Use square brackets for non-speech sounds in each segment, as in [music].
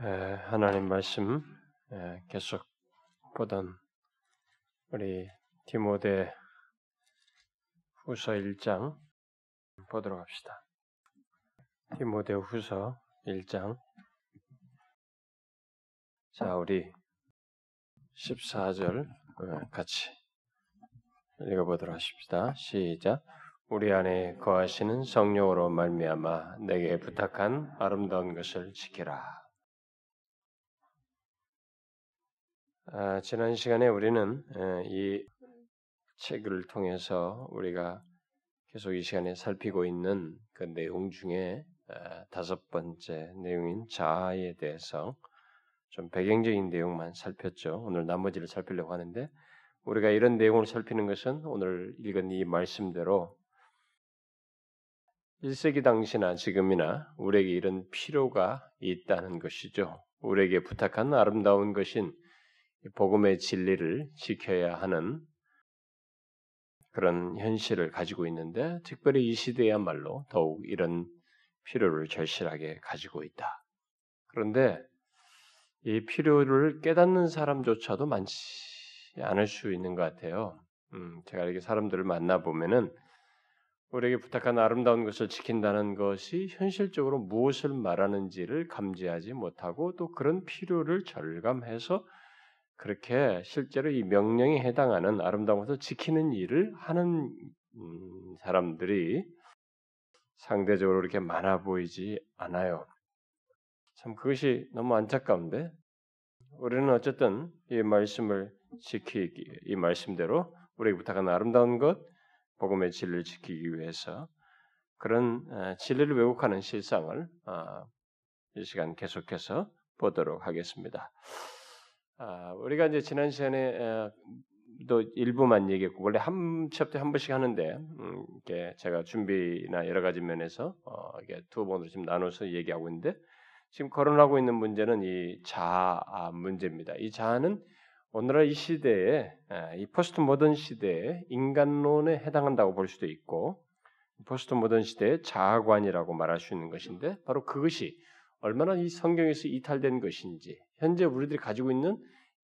하나님 말씀 계속 보던 우리 디모데 후서 1장 보도록 합시다. 디모데 후서 1장 자 우리 14절 같이 읽어보도록 하십시다. 시작 우리 안에 거하시는 성령으로 말미암아 내게 부탁한 아름다운 것을 지키라. 아, 지난 시간에 우리는 이 책을 통해서 우리가 계속 이 시간에 살피고 있는 그 내용 중에 다섯 번째 내용인 자아에 대해서 좀 배경적인 내용만 살폈죠. 오늘 나머지를 살피려고 하는데 우리가 이런 내용을 살피는 것은 오늘 읽은 이 말씀대로 1세기 당시나 지금이나 우리에게 이런 필요가 있다는 것이죠. 우리에게 부탁한 아름다운 것인 복음의 진리를 지켜야 하는 그런 현실을 가지고 있는데 특별히 이 시대야말로 더욱 이런 필요를 절실하게 가지고 있다. 그런데 이 필요를 깨닫는 사람조차도 많지 않을 수 있는 것 같아요. 음, 제가 이렇게 사람들을 만나 보면은 우리에게 부탁한 아름다운 것을 지킨다는 것이 현실적으로 무엇을 말하는지를 감지하지 못하고 또 그런 필요를 절감해서 그렇게 실제로 이 명령에 해당하는 아름다운 것을 지키는 일을 하는 음, 사람들이 상대적으로 이렇게 많아 보이지 않아요. 참 그것이 너무 안타까운데 우리는 어쨌든 이 말씀을 지키기 이 말씀대로 우리에게 부탁한 아름다운 것 복음의 진리를 지키기 위해서 그런 진리를 왜곡하는 실상을 어, 이 시간 계속해서 보도록 하겠습니다. 아, 우리가 이제 지난 시간에 또 일부만 얘기했고 원래 한 챕터 한 번씩 하는데 음, 이게 제가 준비나 여러 가지 면에서 어, 이게 두 번으로 지금 나눠서 얘기하고 있는데 지금 거론하고 있는 문제는 이 자아 문제입니다. 이 자아는 오늘날 이 시대에 이 포스트 모던 시대에 인간론에 해당한다고 볼 수도 있고 포스트 모던 시대의 자아관이라고 말할 수 있는 것인데 바로 그것이 얼마나 이 성경에서 이탈된 것인지 현재 우리들이 가지고 있는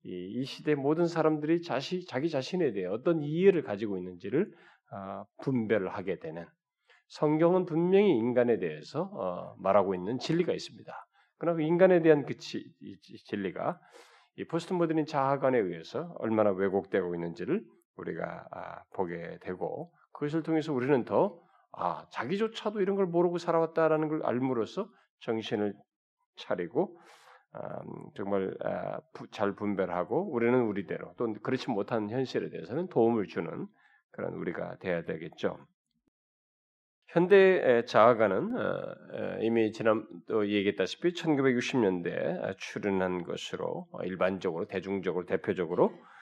이, 이 시대 모든 사람들이 자시, 자기 자신에 대해 어떤 이해를 가지고 있는지를 어, 분별을 하게 되는 성경은 분명히 인간에 대해서 어, 말하고 있는 진리가 있습니다. 그러나 그 인간에 대한 그 지, 진리가 이 포스트 모던인 자아관에 의해서 얼마나 왜곡되고 있는지를 우리가 아, 보게 되고 그것을 통해서 우리는 더 아, 자기조차도 이런 걸 모르고 살아왔다라는 걸 알므로써 정신을 차리고 음, 정말 아, 잘 분별하고 우리는 우리대로 또 그렇지 못한 현실에 대해서는 도움을 주는 그런 우리가 돼야 되겠죠. 현대 자아가는 어, 이미 지난 또 얘기했다시피 1960년대 출현한 것으로 어, 일반적으로 대중적으로 대표적으로 어,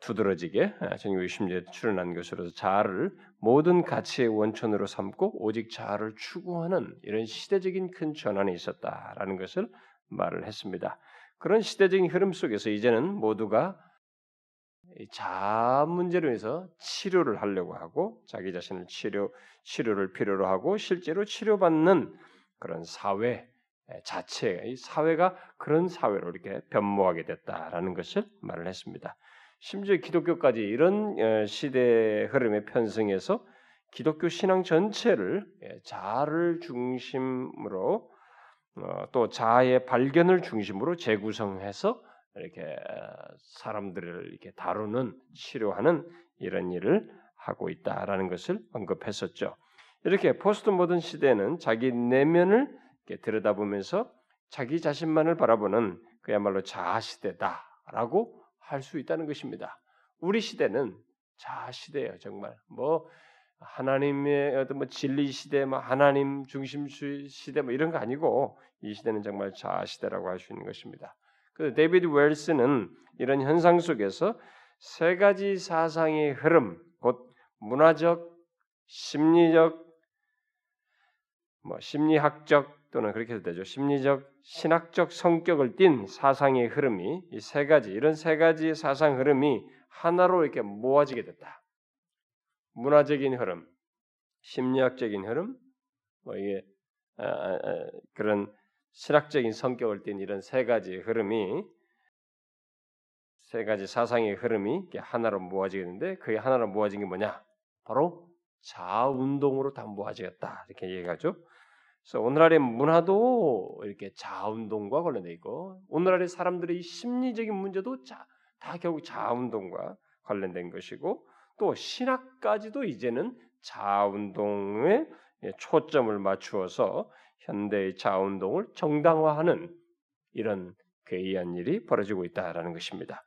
두드러지게 1960년대 출현한 것으로 자아를 모든 가치의 원천으로 삼고 오직 자아를 추구하는 이런 시대적인 큰 전환이 있었다라는 것을 말을 했습니다. 그런 시대적인 흐름 속에서 이제는 모두가 자아 문제로 해서 치료를 하려고 하고 자기 자신을 치료 치료를 필요로 하고 실제로 치료받는 그런 사회 자체, 이 사회가 그런 사회로 이렇게 변모하게 됐다라는 것을 말을 했습니다. 심지어 기독교까지 이런 어, 시대 흐름의 편승에서 기독교 신앙 전체를 예, 자아를 중심으로 어, 또 자아의 발견을 중심으로 재구성해서 이렇게 사람들을 이렇게 다루는 치료하는 이런 일을 하고 있다라는 것을 언급했었죠. 이렇게 포스트 모던 시대는 자기 내면을 들여다보면서 자기 자신만을 바라보는 그야말로 자아 시대다라고 할 수 있다는 것입니다. 우리 시대는 자아 시대예요, 정말. 뭐 하나님의 어떤 뭐 진리 시대, 뭐 하나님 중심주의 시대 뭐 이런 거 아니고 이 시대는 정말 자아 시대라고 할 수 있는 것입니다. 그 데이비드 웰스는 이런 현상 속에서 세 가지 사상의 흐름, 곧 문화적, 심리적, 뭐 심리학적 또는 그렇게 해도 되죠. 심리적, 신학적 성격을 띤 사상의 흐름이 이 세 가지 이런 세 가지 사상 흐름이 하나로 이렇게 모아지게 됐다. 문화적인 흐름, 심리학적인 흐름, 뭐 이게 아, 아, 아, 그런 신학적인 성격을 띤 이런 세 가지 흐름이 세 가지 사상의 흐름이 하나로 모아지겠는데 그게 하나로 모아진 게 뭐냐? 바로 자아 운동으로 다 모아지겠다 이렇게 얘기하죠. 그래서 오늘날의 문화도 이렇게 자아 운동과 관련돼 있고 오늘날의 사람들의 심리적인 문제도 자, 다 결국 자아 운동과 관련된 것이고 또 신학까지도 이제는 자아 운동에 초점을 맞추어서 현대의 자아 운동을 정당화하는 이런 괴이한 일이 벌어지고 있다라는 것입니다.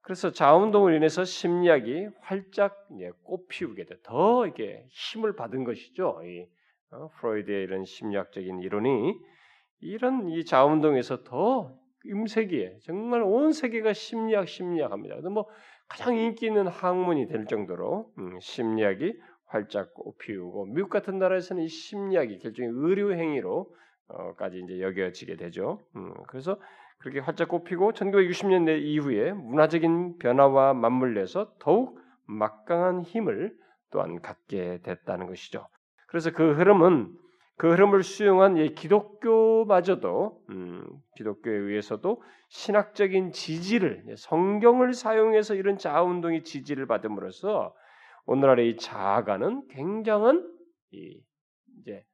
그래서 자운동을 인해서 심리학이 활짝 꽃피우게 돼, 더 이게 힘을 받은 것이죠. 프로이드의 이런 심리학적인 이론이 이런 이 자운동에서 더 임세기에 정말 온 세계가 심리학 심리학합니다. 뭐 가장 인기 있는 학문이 될 정도로 음, 심리학이 활짝 꽃피우고 미국 같은 나라에서는 이 심리학이 결정의 의료 행위로까지 이제 여겨지게 되죠. 음, 그래서 그렇게 활짝 꽃피고 1960년대 이후에 문화적인 변화와 맞물려서 더욱 막강한 힘을 또한 갖게 됐다는 것이죠. 그래서 그 흐름은 그 흐름을 수용한 기독교마저도 음, 기독교에 의해서도 신학적인 지지를 성경을 사용해서 이런 자아 운동의 지지를 받음으로써 오늘날의 이 자아가는 굉장한 이 이제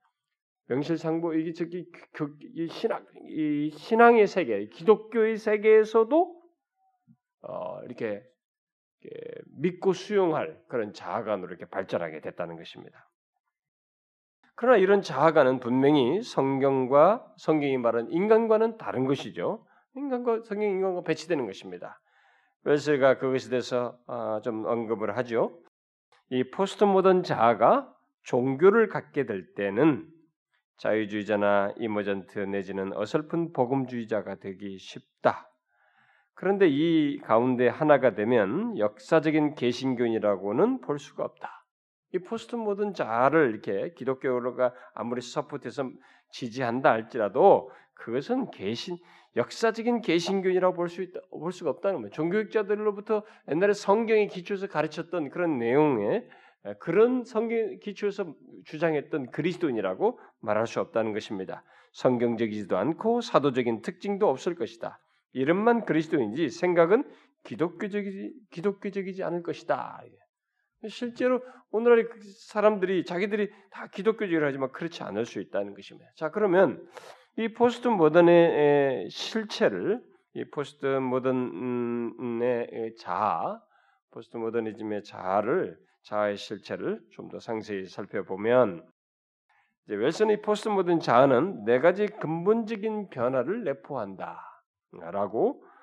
명실상부 이게 저기 그, 이 신학 이 신앙의 세계, 기독교의 세계에서도 어, 이렇게, 이렇게 믿고 수용할 그런 자아관으로 이렇게 발전하게 됐다는 것입니다. 그러나 이런 자아관은 분명히 성경과 성경이 말하는 인간과는 다른 것이죠. 인간과 성경 인간과 배치되는 것입니다. 웰스가 그것에 대해서 어, 좀 언급을 하죠. 이 포스트 모던 자아가 종교를 갖게 될 때는 자유주의자나 이머전트 내지는 어설픈 복음주의자가 되기 쉽다. 그런데 이 가운데 하나가 되면 역사적인 개신교인이라고는 볼 수가 없다. 이 포스트 모든 자를 이렇게 기독교가 아무리 서포트해서 지지한다 할지라도 그것은 개신 역사적인 개신교인이라고 볼 수 있다 볼 수가 없다는 거예요. 종교학자들로부터 옛날에 성경에 기초해서 가르쳤던 그런 내용에 그런 성경 기초에서 주장했던 그리스도인이라고 말할 수 없다는 것입니다. 성경적이지도 않고 사도적인 특징도 없을 것이다. 이름만 그리스도인이지 생각은 기독교적이지 기독교적이지 않을 것이다. 실제로 오늘날의 그 사람들이 자기들이 다 기독교적이라 하지만 그렇지 않을 수 있다는 것입니다. 자 그러면 이 포스트 모던의 실체를 이 포스트 모던의 자아, 포스트 모더니즘의 자아를 자아의 실체를 좀 더 상세히 살펴보면 이제 웰스는 포스트 모던 자아는 네 가지 근본적인 변화를 내포한다라고 어,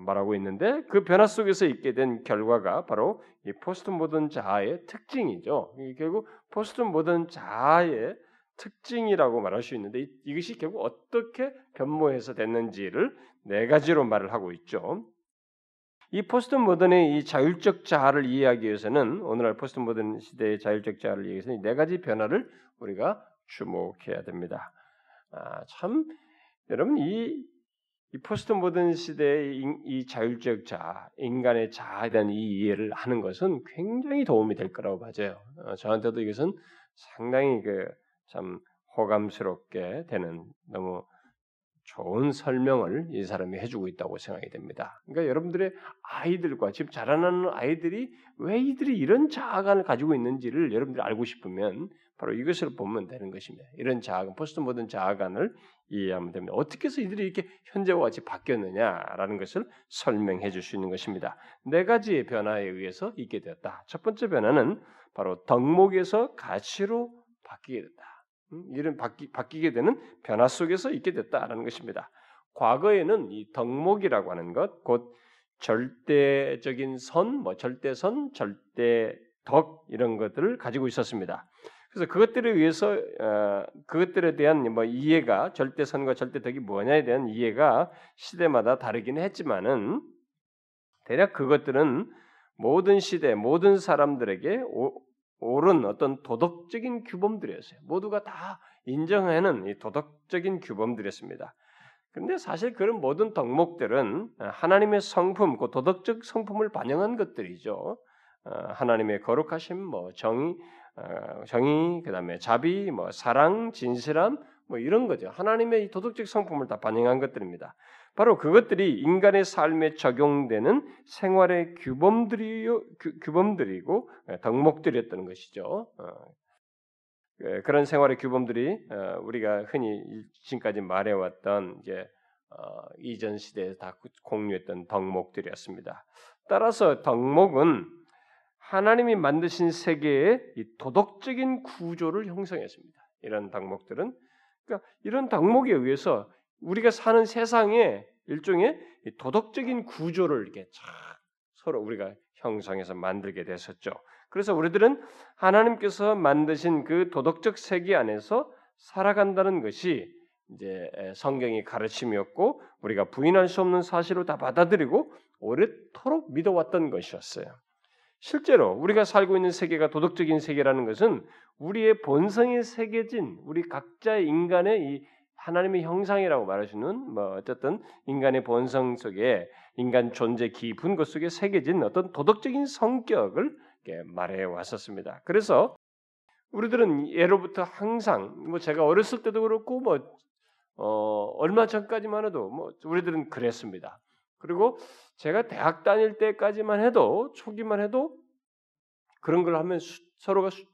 말하고 있는데 그 변화 속에서 있게 된 결과가 바로 이 포스트 모던 자아의 특징이죠. 결국 포스트 모던 자아의 특징이라고 말할 수 있는데 이것이 결국 어떻게 변모해서 됐는지를 네 가지로 말을 하고 있죠. 이 포스트 모던의 이 자율적 자아를 이해하기 위해서는 오늘날 포스트 모던 시대의 자율적 자아를 이해하기 위해서는 네 가지 변화를 우리가 주목해야 됩니다. 아, 참 여러분 이, 이 포스트 모던 시대의 이, 이 자율적 자아, 인간의 자아에 대한 이 이해를 하는 것은 굉장히 도움이 될 거라고 봐져요. 어, 저한테도 이것은 상당히 그 참 호감스럽게 되는 너무 좋은 설명을 이 사람이 해주고 있다고 생각이 됩니다. 그러니까 여러분들의 아이들과 지금 자라나는 아이들이 왜 이들이 이런 자아관을 가지고 있는지를 여러분들이 알고 싶으면 바로 이것을 보면 되는 것입니다. 이런 자아관, 포스트 모든 자아관을 이해하면 됩니다. 어떻게 해서 이들이 이렇게 현재와 같이 바뀌었느냐라는 것을 설명해 줄 수 있는 것입니다. 네 가지의 변화에 의해서 있게 되었다. 첫 번째 변화는 바로 덕목에서 가치로 바뀌게 됐다. 음, 이런 바뀌, 바뀌게 되는 변화 속에서 있게 됐다라는 것입니다. 과거에는 이 덕목이라고 하는 것, 곧 절대적인 선, 뭐 절대선, 절대덕 이런 것들을 가지고 있었습니다. 그래서 그것들에 의해서 어, 그것들에 대한 뭐 이해가 절대선과 절대덕이 뭐냐에 대한 이해가 시대마다 다르긴 했지만은 대략 그것들은 모든 시대 모든 사람들에게 옳은 어떤 도덕적인 규범들이었어요. 모두가 다 인정하는 이 도덕적인 규범들이었습니다. 그런데 사실 그런 모든 덕목들은 하나님의 성품, 그 도덕적 성품을 반영한 것들이죠. 어, 하나님의 거룩하심, 뭐 정의, 어, 정의, 그다음에 자비, 뭐 사랑, 진실함, 뭐 이런 거죠. 하나님의 이 도덕적 성품을 다 반영한 것들입니다. 바로 그것들이 인간의 삶에 적용되는 생활의 규범들이 규범들이고 예, 덕목들이었던 것이죠. 어, 예, 그런 생활의 규범들이 어, 우리가 흔히 지금까지 말해왔던 이제 어, 이전 시대에 다 공유했던 덕목들이었습니다. 따라서 덕목은 하나님이 만드신 세계의 도덕적인 구조를 형성했습니다. 이런 덕목들은 그러니까 이런 덕목에 의해서 우리가 사는 세상에 일종의 도덕적인 구조를 이렇게 쫙 서로 우리가 형성해서 만들게 됐었죠. 그래서 우리들은 하나님께서 만드신 그 도덕적 세계 안에서 살아간다는 것이 이제 성경이 가르침이었고 우리가 부인할 수 없는 사실로 다 받아들이고 오래도록 믿어왔던 것이었어요. 실제로 우리가 살고 있는 세계가 도덕적인 세계라는 것은 우리의 본성의 세계진 우리 각자의 인간의 이 하나님의 형상이라고 있는 뭐 어쨌든 인간의 본성 속에 인간 존재 깊은 것 속에 새겨진 어떤 도덕적인 성격을 말해 왔었습니다. 그래서 우리들은 예로부터 항상 뭐 제가 어렸을 때도 그렇고 뭐 어, 얼마 전까지만 해도 뭐 우리들은 그랬습니다. 그리고 제가 대학 다닐 때까지만 해도 초기만 해도 그런 걸 하면 수, 서로가 수,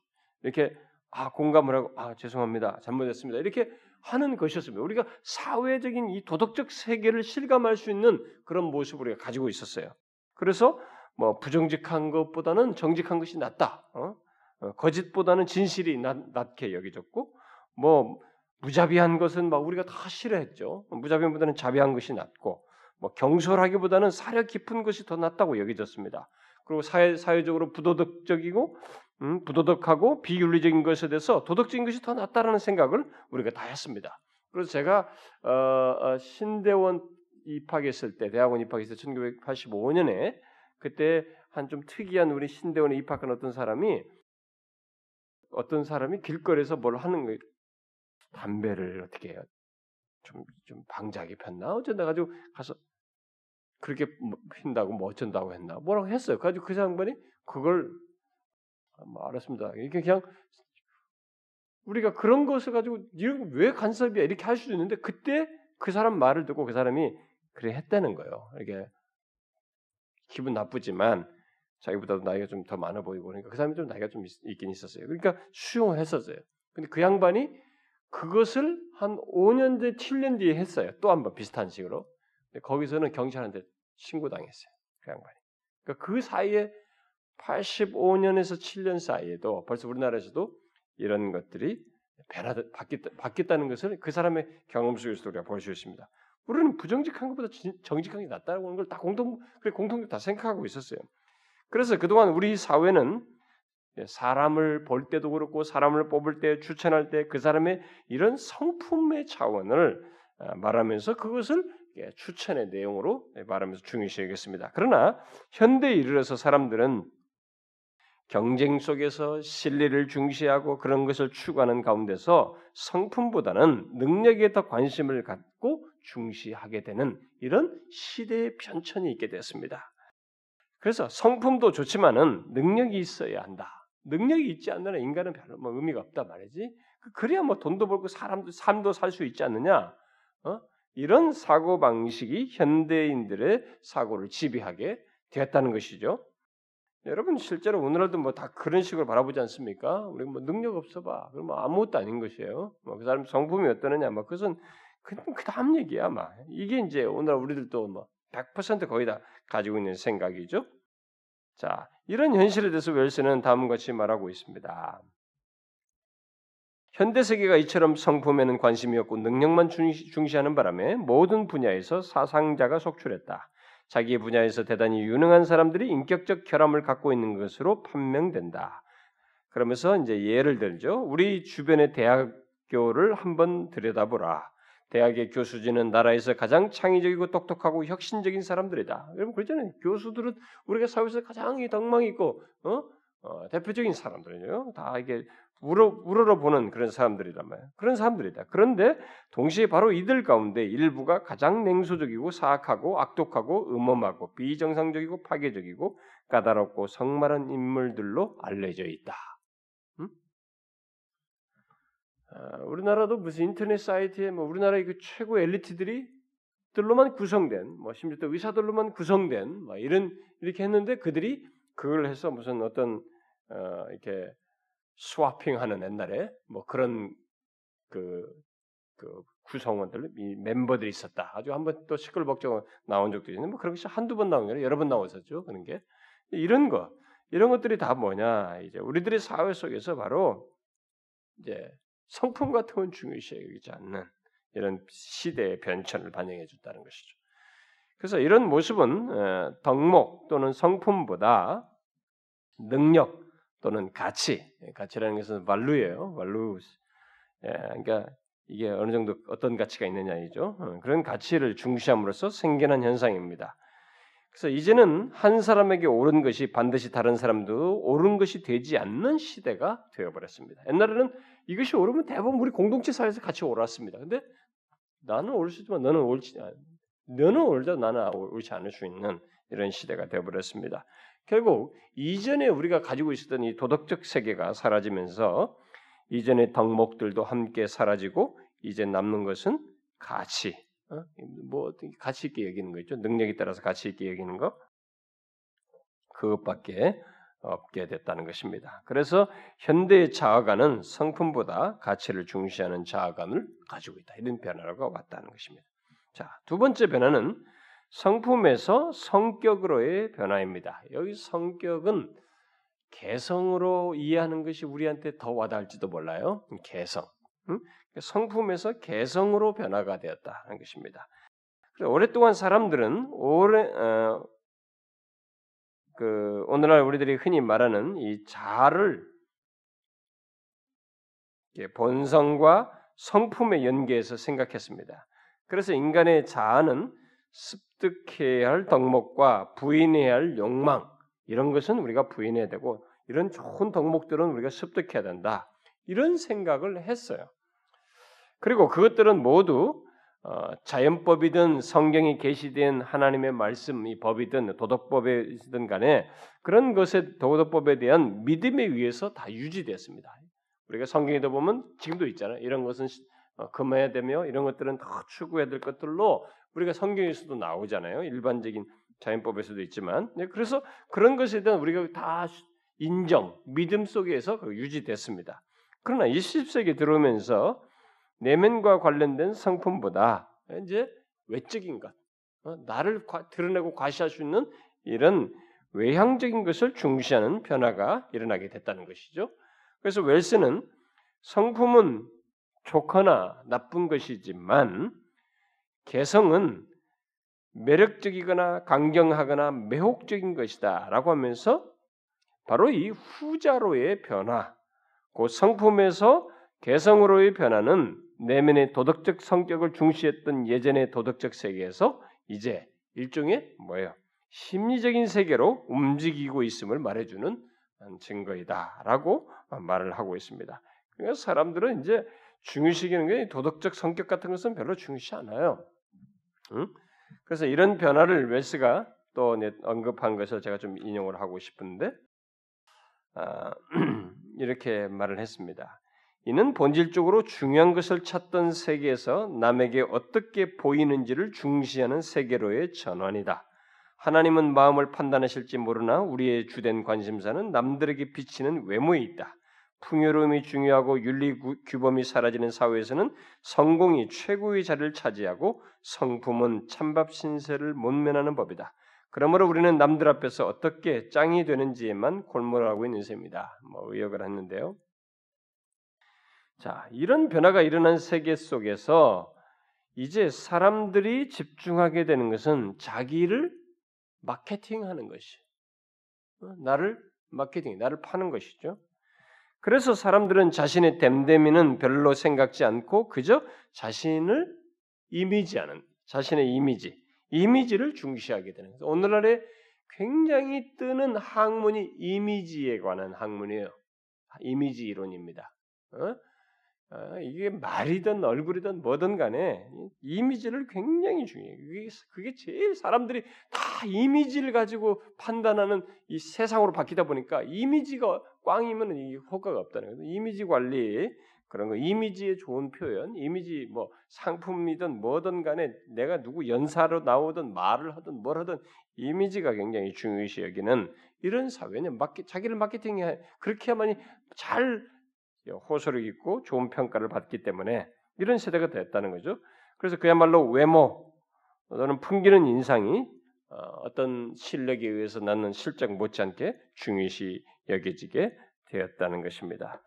이렇게 아 공감을 하고 아 죄송합니다 잘못했습니다 이렇게 하는 것이었습니다. 우리가 사회적인 이 도덕적 세계를 실감할 수 있는 그런 모습을 우리가 가지고 있었어요. 그래서 뭐 부정직한 것보다는 정직한 것이 낫다. 어? 어 거짓보다는 진실이 낫, 게 여겨졌고 뭐 무자비한 것은 막 우리가 다 싫어했죠. 무자비보다는 자비한 것이 낫고 뭐 경솔하기보다는 사려 깊은 것이 더 낫다고 여겨졌습니다. 그리고 사회 사회적으로 부도덕적이고 음, 부도덕하고 비윤리적인 것에 대해서 도덕적인 것이 더 낫다라는 생각을 우리가 다 했습니다. 그래서 제가 어, 어, 신대원 입학했을 때 대학원 입학했을 때 1985년에 그때 한 좀 특이한 우리 신대원에 입학한 어떤 사람이 어떤 사람이 길거리에서 뭘 하는 거예요. 담배를 어떻게 해요? 좀, 좀 방작이 폈나? 어쩐다 가지고 가서 그렇게 뭐 핀다고 뭐 어쩐다고 했나? 뭐라고 했어요. 가지고 그 양반이 그걸 뭐 알았습니다. 이렇게 그냥 우리가 그런 것을 가지고 이런 왜 간섭이야 이렇게 할 수도 있는데 그때 그 사람 말을 듣고 그 사람이 그래 했다는 거예요. 이게 기분 나쁘지만 자기보다도 나이가 좀 더 많아 보이고 그러니까 그 사람이 좀 나이가 좀 있, 긴 있었어요. 그러니까 수용을 했었어요. 근데 그 양반이 그것을 한 5년 뒤, 7년 뒤에 했어요. 또 한 번 비슷한 식으로. 거기서는 경찰한테 신고당했어요. 그 양반이. 그러니까 그 사이에 85년에서 7년 사이에도 벌써 우리나라에서도 이런 것들이 변화다 바뀌었다, 바뀌었다는 것을 그 사람의 경험 속에서 우리가 볼 수 있습니다. 우리는 부정직한 것보다 정직한 게 낫다고 하는 걸 다 공통 공통적으로 다 생각하고 있었어요. 그래서 그동안 우리 사회는 사람을 볼 때도 그렇고 사람을 뽑을 때 추천할 때 그 사람의 이런 성품의 차원을 아, 말하면서 그것을 추천의 내용으로 말하면서 중요시 여겼습니다. 그러나 현대에 이르러서 사람들은 경쟁 속에서 신뢰를 중시하고 그런 것을 추구하는 가운데서 성품보다는 능력에 더 관심을 갖고 중시하게 되는 이런 시대의 변천이 있게 됐습니다. 그래서 성품도 좋지만은 능력이 있어야 한다. 능력이 있지 않는 인간은 별로 뭐 의미가 없다 말이지. 그 그래야 뭐 돈도 벌고 사람도 삶도 살 수 있지 않느냐. 어? 이런 사고 방식이 현대인들의 사고를 지배하게 되었다는 것이죠. 여러분 실제로 오늘날도 뭐 다 그런 식으로 바라보지 않습니까? 우리 뭐 능력 없어 봐. 그럼 뭐 아무것도 아닌 것이에요. 뭐 그 사람 성품이 어떠느냐, 뭐 그것은 그 다음 얘기야, 막 이게 이제 오늘 우리들도 뭐 100% 거의 다 가지고 있는 생각이죠. 자, 이런 현실에 대해서 웰스는 다음과 같이 말하고 있습니다. 현대 세계가 이처럼 성품에는 관심이 없고 능력만 중시하는 바람에 모든 분야에서 사상자가 속출했다. 자기 분야에서 대단히 유능한 사람들이 인격적 결함을 갖고 있는 것으로 판명된다. 그러면서 이제 예를 들죠. 우리 주변의 대학교를 한번 들여다보라. 대학의 교수진은 나라에서 가장 창의적이고 똑똑하고 혁신적인 사람들이다. 여러분 그렇잖아요. 교수들은 우리가 사회에서 가장 덕망 있고 어? 어, 대표적인 사람들이에요. 다 이게 우러, 우러러 보는 그런 사람들이란 말이에요. 그런 사람들이다. 그런데 동시에 바로 이들 가운데 일부가 가장 냉소적이고 사악하고 악독하고 음험하고 비정상적이고 파괴적이고 까다롭고 성말한 인물들로 알려져 있다. 음? 아, 우리나라도 무슨 인터넷 사이트에 뭐 우리나라의 그 최고 엘리트들이 들로만 구성된 뭐 심지어 또 의사들로만 구성된 뭐 이런 이렇게 했는데 그들이 그걸 해서 무슨 어떤 어, 이렇게 스와핑하는 옛날에 뭐 그런 그, 그 구성원들 이 멤버들이 있었다. 아주 한번 또 시끌벅적 나온 적도 있는데 뭐 것이 한두 번 나온 게 아니라 여러 번 나왔었죠. 그런 게 이런 거 이런 것들이 다 뭐냐 이제 우리들의 사회 속에서 바로 이제 성품 같은 건 중요시 여기지 않는 이런 시대의 변천을 반영해 줬다는 것이죠. 그래서 이런 모습은 어, 덕목 또는 성품보다 능력 또는 가치, 가치라는 것은 value,예요. value. 예, 그러니까 이게 어느 정도 어떤 가치가 있느냐이죠. 어, 그런 가치를 중시함으로써 생겨난 현상입니다. 그래서 이제는 한 사람에게 옳은 것이 반드시 다른 사람도 옳은 것이 되지 않는 시대가 되어버렸습니다. 옛날에는 이것이 옳으면 대부분 우리 공동체 사회에서 같이 옳았습니다. 근데 나는 옳을 수 있지만 너는 옳지 않, 너는 옳다 나는 옳지 않을 수 있는 이런 시대가 되어버렸습니다. 결국 이전에 우리가 가지고 있었던 이 도덕적 세계가 사라지면서 이전의 덕목들도 함께 사라지고 이제 남는 것은 가치, 어? 뭐 가치 있게 여기는 거 있죠. 능력에 따라서 가치 있게 여기는 거 그것밖에 없게 됐다는 것입니다. 그래서 현대의 자아관은 성품보다 가치를 중시하는 자아관을 가지고 있다. 이런 변화가 왔다는 것입니다. 자, 두 번째 변화는 성품에서 성격으로의 변화입니다. 여기 성격은 개성으로 이해하는 것이 우리한테 더 와닿을지도 몰라요. 개성. 성품에서 개성으로 변화가 되었다는 것입니다. 오랫동안 사람들은 오래 어, 그 오늘날 우리들이 흔히 말하는 이 자를 본성과 성품의 연계해서 생각했습니다. 그래서 인간의 자아는 습득해야 할 덕목과 부인해야 할 욕망 이런 것은 우리가 부인해야 되고 이런 좋은 덕목들은 우리가 습득해야 된다. 이런 생각을 했어요. 그리고 그것들은 모두 어, 자연법이든 성경이 계시된 하나님의 말씀, 이 법이든 도덕법이든 간에 그런 것에 도덕법에 대한 믿음에 의해서 다 유지되었습니다. 우리가 성경에도 보면 지금도 있잖아요. 이런 것은 어, 금해야 되며 이런 것들은 더 추구해야 될 것들로 우리가 성경에서도 나오잖아요. 일반적인 자연법에서도 있지만 네, 그래서 그런 것에 대한 우리가 다 인정, 믿음 속에서 그 유지됐습니다. 그러나 20세기 들어오면서 내면과 관련된 성품보다 이제 외적인 것, 어, 나를 드러내고 과시할 수 있는 이런 외향적인 것을 중시하는 변화가 일어나게 됐다는 것이죠. 그래서 웰스는 성품은 좋거나 나쁜 것이지만 개성은 매력적이거나 강경하거나 매혹적인 것이다라고 하면서 바로 이 후자로의 변화, 그 성품에서 개성으로의 변화는 내면의 도덕적 성격을 중시했던 예전의 도덕적 세계에서 이제 일종의 뭐예요? 심리적인 세계로 움직이고 있음을 말해주는 증거이다라고 말을 하고 있습니다. 그러니까 사람들은 이제 중요시기는 게 도덕적 성격 같은 것은 별로 중요시 않아요. 응? 그래서 이런 변화를 웨스가 또 언급한 것을 제가 좀 인용을 하고 싶은데 아, [clears throat] 이렇게 말을 했습니다. 이는 본질적으로 중요한 것을 찾던 세계에서 남에게 어떻게 보이는지를 중시하는 세계로의 전환이다. 하나님은 마음을 판단하실지 모르나 우리의 주된 관심사는 남들에게 비치는 외모에 있다. 풍요로움이 중요하고 윤리 규범이 사라지는 사회에서는 성공이 최고의 자리를 차지하고 성품은 찬밥 신세를 못 면하는 법이다. 그러므로 우리는 남들 앞에서 어떻게 짱이 되는지에만 골몰하고 있는 셈이다. 뭐 의역을 했는데요. 자, 이런 변화가 일어난 세계 속에서 이제 사람들이 집중하게 되는 것은 자기를 마케팅하는 것이, 어, 나를 마케팅, 나를 파는 것이죠. 그래서 사람들은 자신의 댐댐이는 별로 생각지 않고 그저 자신을 이미지하는 자신의 이미지, 이미지를 중시하게 되는 거죠. 오늘날에 굉장히 뜨는 학문이 이미지에 관한 학문이에요. 이미지 이론입니다. 어? 어, 이게 말이든 얼굴이든 뭐든 간에 이미지를 굉장히 중요해요. 그게, 그게 제일 사람들이 다 이미지를 가지고 판단하는 이 세상으로 바뀌다 보니까 이미지가 꽝이면 이 효과가 없다는 거예요. 이미지 관리 그런 거 이미지의 좋은 표현, 이미지 뭐 상품이든 뭐든 간에 내가 누구 연사로 나오든 말을 하든 뭘 하든 이미지가 굉장히 중요시 여기는 이런 사회는 마케, 자기를 마케팅해 그렇게 해야만이 잘 호소력 있고 좋은 평가를 받기 때문에 이런 세대가 됐다는 거죠. 그래서 그야말로 외모 또는 풍기는 인상이 어, 어떤 실력에 의해서 낳는 실적 못지않게 중요시 여겨지게 되었다는 것입니다.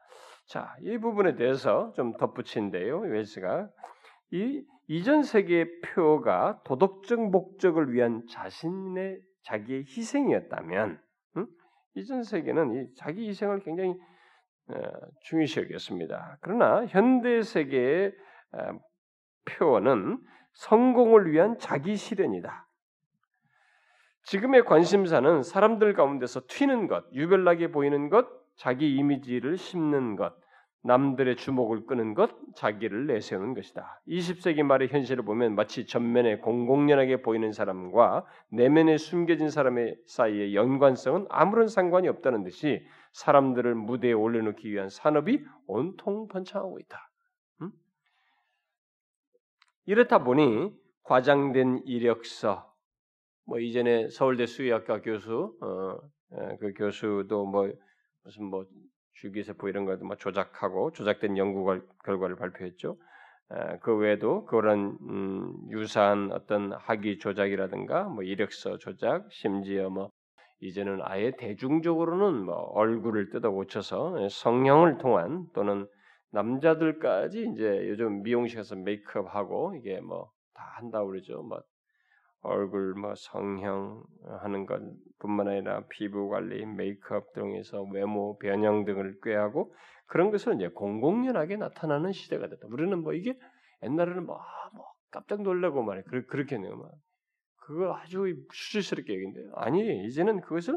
자, 이 부분에 대해서 좀 덧붙인데요. 웨스가 이 이전 세계의 표가 도덕적 목적을 위한 자신의 자기의 희생이었다면 음? 이전 세계는 이 자기 희생을 굉장히 어, 중요시 여겼습니다. 그러나 현대 세계의 어, 표어는 성공을 위한 자기 실현이다. 지금의 관심사는 사람들 가운데서 튀는 것, 유별나게 보이는 것, 자기 이미지를 심는 것, 남들의 주목을 끄는 것, 자기를 내세우는 것이다. 20세기 말의 현실을 보면 마치 전면에 공공연하게 보이는 사람과 내면에 숨겨진 사람의 사이의 연관성은 아무런 상관이 없다는 듯이 사람들을 무대에 올려놓기 위한 산업이 온통 번창하고 있다. 음? 이렇다 보니 과장된 이력서, 뭐 이전에 서울대 수의학과 교수, 어, 그 교수도 뭐 무슨 뭐 주기세포 이런 것도 막 조작하고 조작된 연구 결과를 발표했죠. 그 외에도 그런 음, 유사한 어떤 학위 조작이라든가 뭐 이력서 조작, 심지어 뭐 이제는 아예 대중적으로는 뭐 얼굴을 뜯어 고쳐서 성형을 통한 또는 남자들까지 이제 요즘 미용실에서 메이크업하고 이게 뭐 다 한다고 그러죠. 뭐 얼굴 뭐 성형 하는 것뿐만 아니라 피부 관리, 메이크업 등에서 외모 변형 등을 꾀하고 그런 것을 이제 공공연하게 나타나는 시대가 됐다. 우리는 뭐 이게 옛날에는 뭐, 뭐 깜짝 놀라고 말해 그, 그렇게네요. 막. 그거 아주 수치스럽게 얘기인데 아니 이제는 그것을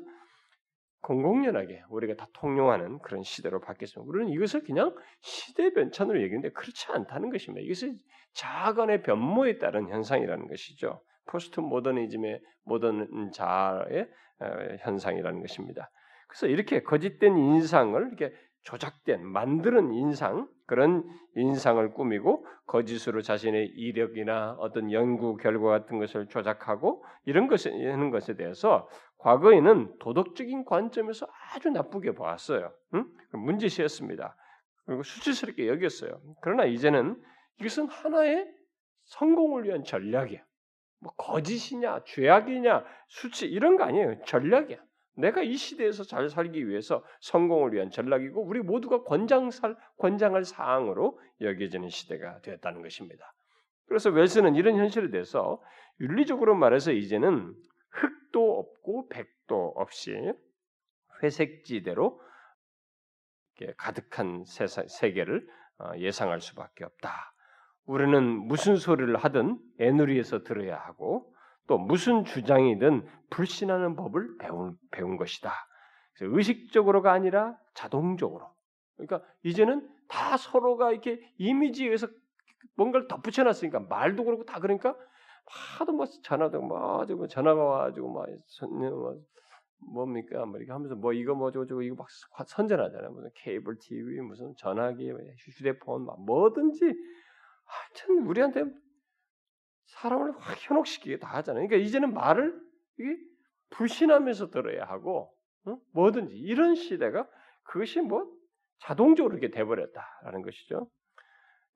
공공연하게 우리가 다 통용하는 그런 시대로 바뀌었습니다. 우리는 이것을 그냥 시대 변천으로 얘기하는데 그렇지 않다는 것입니다. 이것은 자간의 변모에 따른 현상이라는 것이죠. 포스트 모더니즘의 모던 자의 현상이라는 것입니다. 그래서 이렇게 거짓된 인상을 이렇게 조작된 만드는 인상 그런 인상을 꾸미고 거짓으로 자신의 이력이나 어떤 연구 결과 같은 것을 조작하고 이런 것을 하는 것에 대해서 과거에는 도덕적인 관점에서 아주 나쁘게 보았어요. 응? 문제시였습니다. 그리고 수치스럽게 여겼어요. 그러나 이제는 이것은 하나의 성공을 위한 전략이야. 뭐 거짓이냐, 죄악이냐, 수치 이런 거 아니에요. 전략이야. 내가 이 시대에서 잘 살기 위해서 성공을 위한 전략이고 우리 모두가 권장살 권장할 사항으로 여겨지는 시대가 되었다는 것입니다. 그래서 웰스는 이런 현실에 대해서 윤리적으로 말해서 이제는 흙도 없고 백도 없이 회색지대로 가득한 세계를 어, 예상할 수밖에 없다. 우리는 무슨 소리를 하든 애누리에서 들어야 하고 또 무슨 주장이든 불신하는 법을 배운, 배운 것이다. 그래서 의식적으로가 아니라 자동적으로. 그러니까 이제는 다 서로가 이렇게 이미지에 의해서 뭔가를 덧붙여 놨으니까 말도 그렇고 다 그러니까 하도 뭐 전화도 뭐뭐 전화가 와가지고 막 뭐, 뭡니까 뭐 이렇게 하면서 뭐 이거 뭐 저거 이거 막 선전하잖아요. 무슨 케이블 TV 무슨 전화기 휴대폰 막 뭐든지 하여튼 우리한테 사람을 확 현혹시키게 다 하잖아요. 그러니까 이제는 말을 이게 불신하면서 들어야 하고 어? 뭐든지 이런 시대가 그것이 뭐 자동적으로 이렇게 돼버렸다라는 것이죠.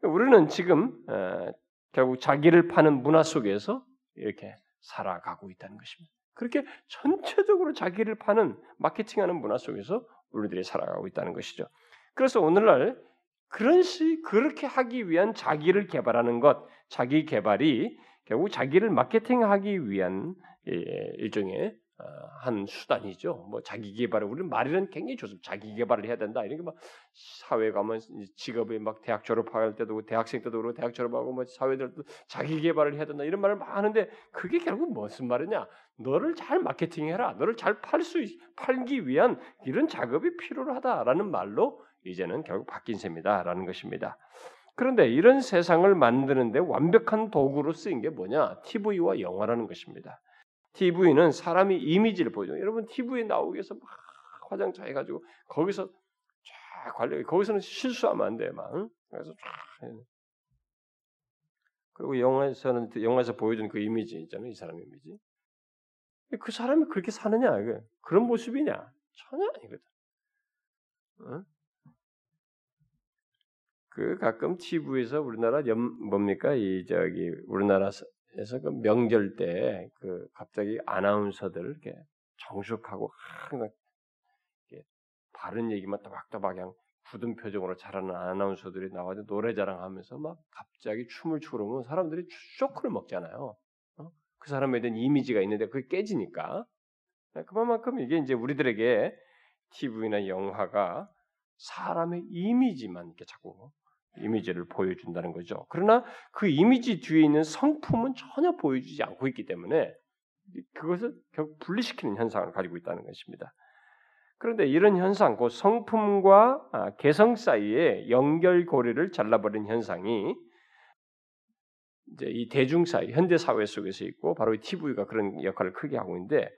우리는 지금 에, 결국 자기를 파는 문화 속에서 이렇게 살아가고 있다는 것입니다. 그렇게 전체적으로 자기를 파는 마케팅하는 문화 속에서 우리들이 살아가고 있다는 것이죠. 그래서 오늘날 그런 시 그렇게 하기 위한 자기를 개발하는 것, 자기 개발이 결국 자기를 마케팅하기 위한 일종의 어, 한 수단이죠. 뭐 자기 개발을 우리는 말이는 굉장히 좋습니다. 자기 개발을 해야 된다. 이런 게 막 사회 가면 직업에 막 대학 졸업할 때도 대학생 때도 그렇고 대학 졸업하고 뭐 사회들 도 자기 개발을 해야 된다. 이런 말을 막 하는데 그게 결국 무슨 말이냐? 너를 잘 마케팅해라. 너를 잘 팔 수 팔기 위한 이런 작업이 필요하다라는 말로 이제는 결국 바뀐 셈이다라는 것입니다. 그런데 이런 세상을 만드는데 완벽한 도구로 쓰인 게 뭐냐? TV와 영화라는 것입니다. TV는 사람이 이미지를 보죠. 여러분 TV에 나오기 위해서 막 화장 잘 해가지고 거기서 쫙 관리, 거기서는 실수하면 안 돼, 막. 그래서 쫙 그리고 영화에서는 영화에서 보여준 그 이미지 있잖아요. 이 사람 이미지. 그 사람이 그렇게 사느냐? 그런 모습이냐? 전혀 아니거든. 어? 그 가끔 TV에서 우리나라 연 뭡니까 이 저기 우리나라에서 그 명절 때 그 갑자기 아나운서들 이렇게 정숙하고 항상 바른 얘기만 따박따박 그냥 굳은 표정으로 잘하는 아나운서들이 나와서 노래 자랑하면서 막 갑자기 춤을 추고 그러면 사람들이 쇼크를 먹잖아요. 어? 그 사람에 대한 이미지가 있는데 그게 깨지니까 네, 그만큼 이게 이제 우리들에게 TV나 영화가 사람의 이미지만 이렇게 자꾸 이미지를 보여준다는 거죠. 그러나 그 이미지 뒤에 있는 성품은 전혀 보여주지 않고 있기 때문에 그것을 결국 분리시키는 현상을 가지고 있다는 것입니다. 그런데 이런 현상, 그 성품과 아, 개성 사이에 연결고리를 잘라버린 현상이 이제 이 대중 사회, 현대 사회 속에서 있고 바로 이 TV가 그런 역할을 크게 하고 있는데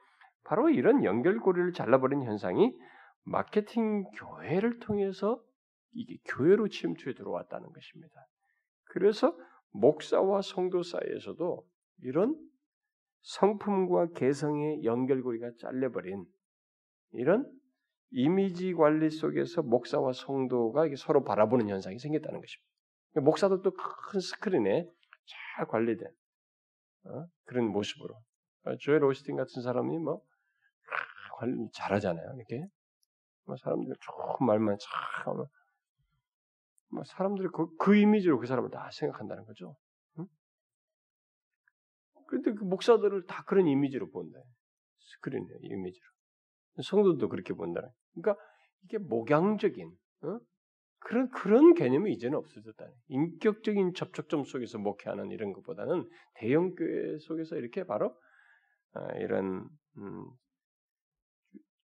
바로 이런 연결고리를 잘라버린 현상이 마케팅 교회를 통해서 이게 교회로 침투해 들어왔다는 것입니다. 그래서 목사와 성도 사이에서도 이런 성품과 개성의 연결고리가 잘려버린 이런 이미지 관리 속에서 목사와 성도가 서로 바라보는 현상이 생겼다는 것입니다. 그러니까 목사도 또 큰 스크린에 잘 관리된 어? 그런 모습으로 어, 조엘 오스틴 같은 사람이 뭐 관리 잘하잖아요. 이렇게 뭐 사람들이 조금 말만 참 뭐 사람들이 그, 그 이미지로 그 사람을 다 생각한다는 거죠. 응? 그런데 그 목사들을 다 그런 이미지로 본다. 스크린에 이미지로. 성도도 그렇게 본다는. 그러니까 이게 목양적인 어? 그런 그런 개념이 이제는 없어졌다. 인격적인 접촉점 속에서 목회하는 이런 것보다는 대형 교회 속에서 이렇게 바로 어, 이런 음,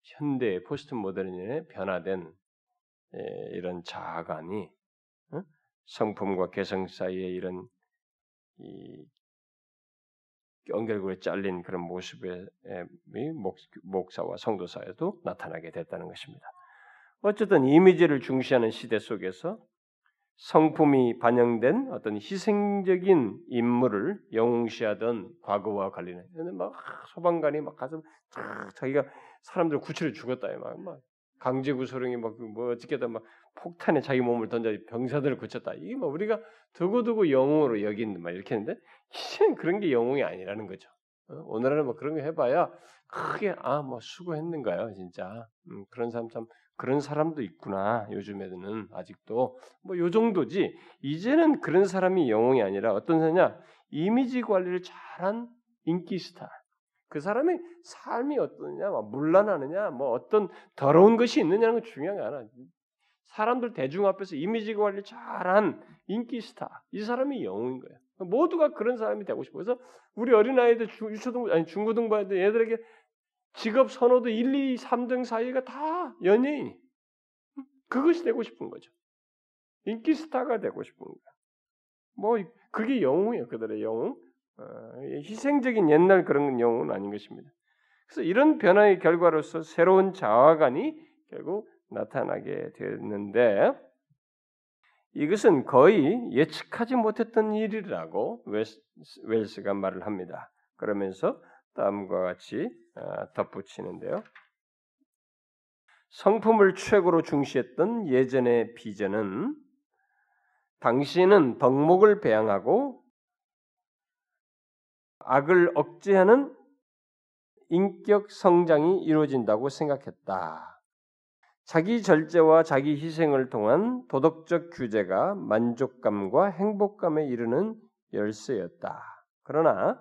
현대 포스트 모더니즘에 변화된 에, 이런 자아관이 어? 성품과 개성 사이에 이런 이 연결고리에 잘린 그런 모습의 목사와 성도 사이에도 나타나게 됐다는 것입니다. 어쨌든 이미지를 중시하는 시대 속에서 성품이 반영된 어떤 희생적인 인물을 영웅시하던 과거와 관련해. 막 소방관이 막 가서 자기가 사람들 구치를 죽었다 막, 막 강제 구소령이 막뭐 어떻게든 막 폭탄에 자기 몸을 던져 병사들을 고쳤다. 이게 뭐 우리가 두고두고 영웅으로 여기는 막 이렇게 했는데 이제는 그런 게 영웅이 아니라는 거죠. 어? 오늘은 뭐 그런 거 해봐야 크게 아 뭐 수고했는가요 진짜 음, 그런 사람 참 그런 사람도 있구나 요즘에는 아직도 뭐 요 정도지 이제는 그런 사람이 영웅이 아니라 어떤 사람냐 이미지 관리를 잘한 인기 스타 그 사람의 삶이 어떠냐, 뭐 물란하느냐, 뭐 어떤 더러운 것이 있느냐는 건 중요한 게 아니라 사람들 대중 앞에서 이미지 관리 잘한 인기 스타 이 사람이 영웅인 거예요. 모두가 그런 사람이 되고 싶어. 그래서 우리 어린 아이들 유초등 아니 중고등부 얘들에게 직업 선호도 1, 2, 3등 사이가 다 연예인. 그것이 되고 싶은 거죠. 인기 스타가 되고 싶은 거야. 뭐 그게 영웅이에요. 그들의 영웅. 어, 희생적인 옛날 그런 영웅은 아닌 것입니다. 그래서 이런 변화의 결과로서 새로운 자아관이 결국 나타나게 됐는데 이것은 거의 예측하지 못했던 일이라고 웰스 가 말을 합니다. 그러면서 다음과 같이 어, 덧붙이는데요. 성품을 최고로 중시했던 예전의 비전은 당시에는 덕목을 배양하고 악을 억제하는 인격 성장이 이루어진다고 생각했다. 자기 절제와 자기 희생을 통한 도덕적 규제가 만족감과 행복감에 이르는 열쇠였다. 그러나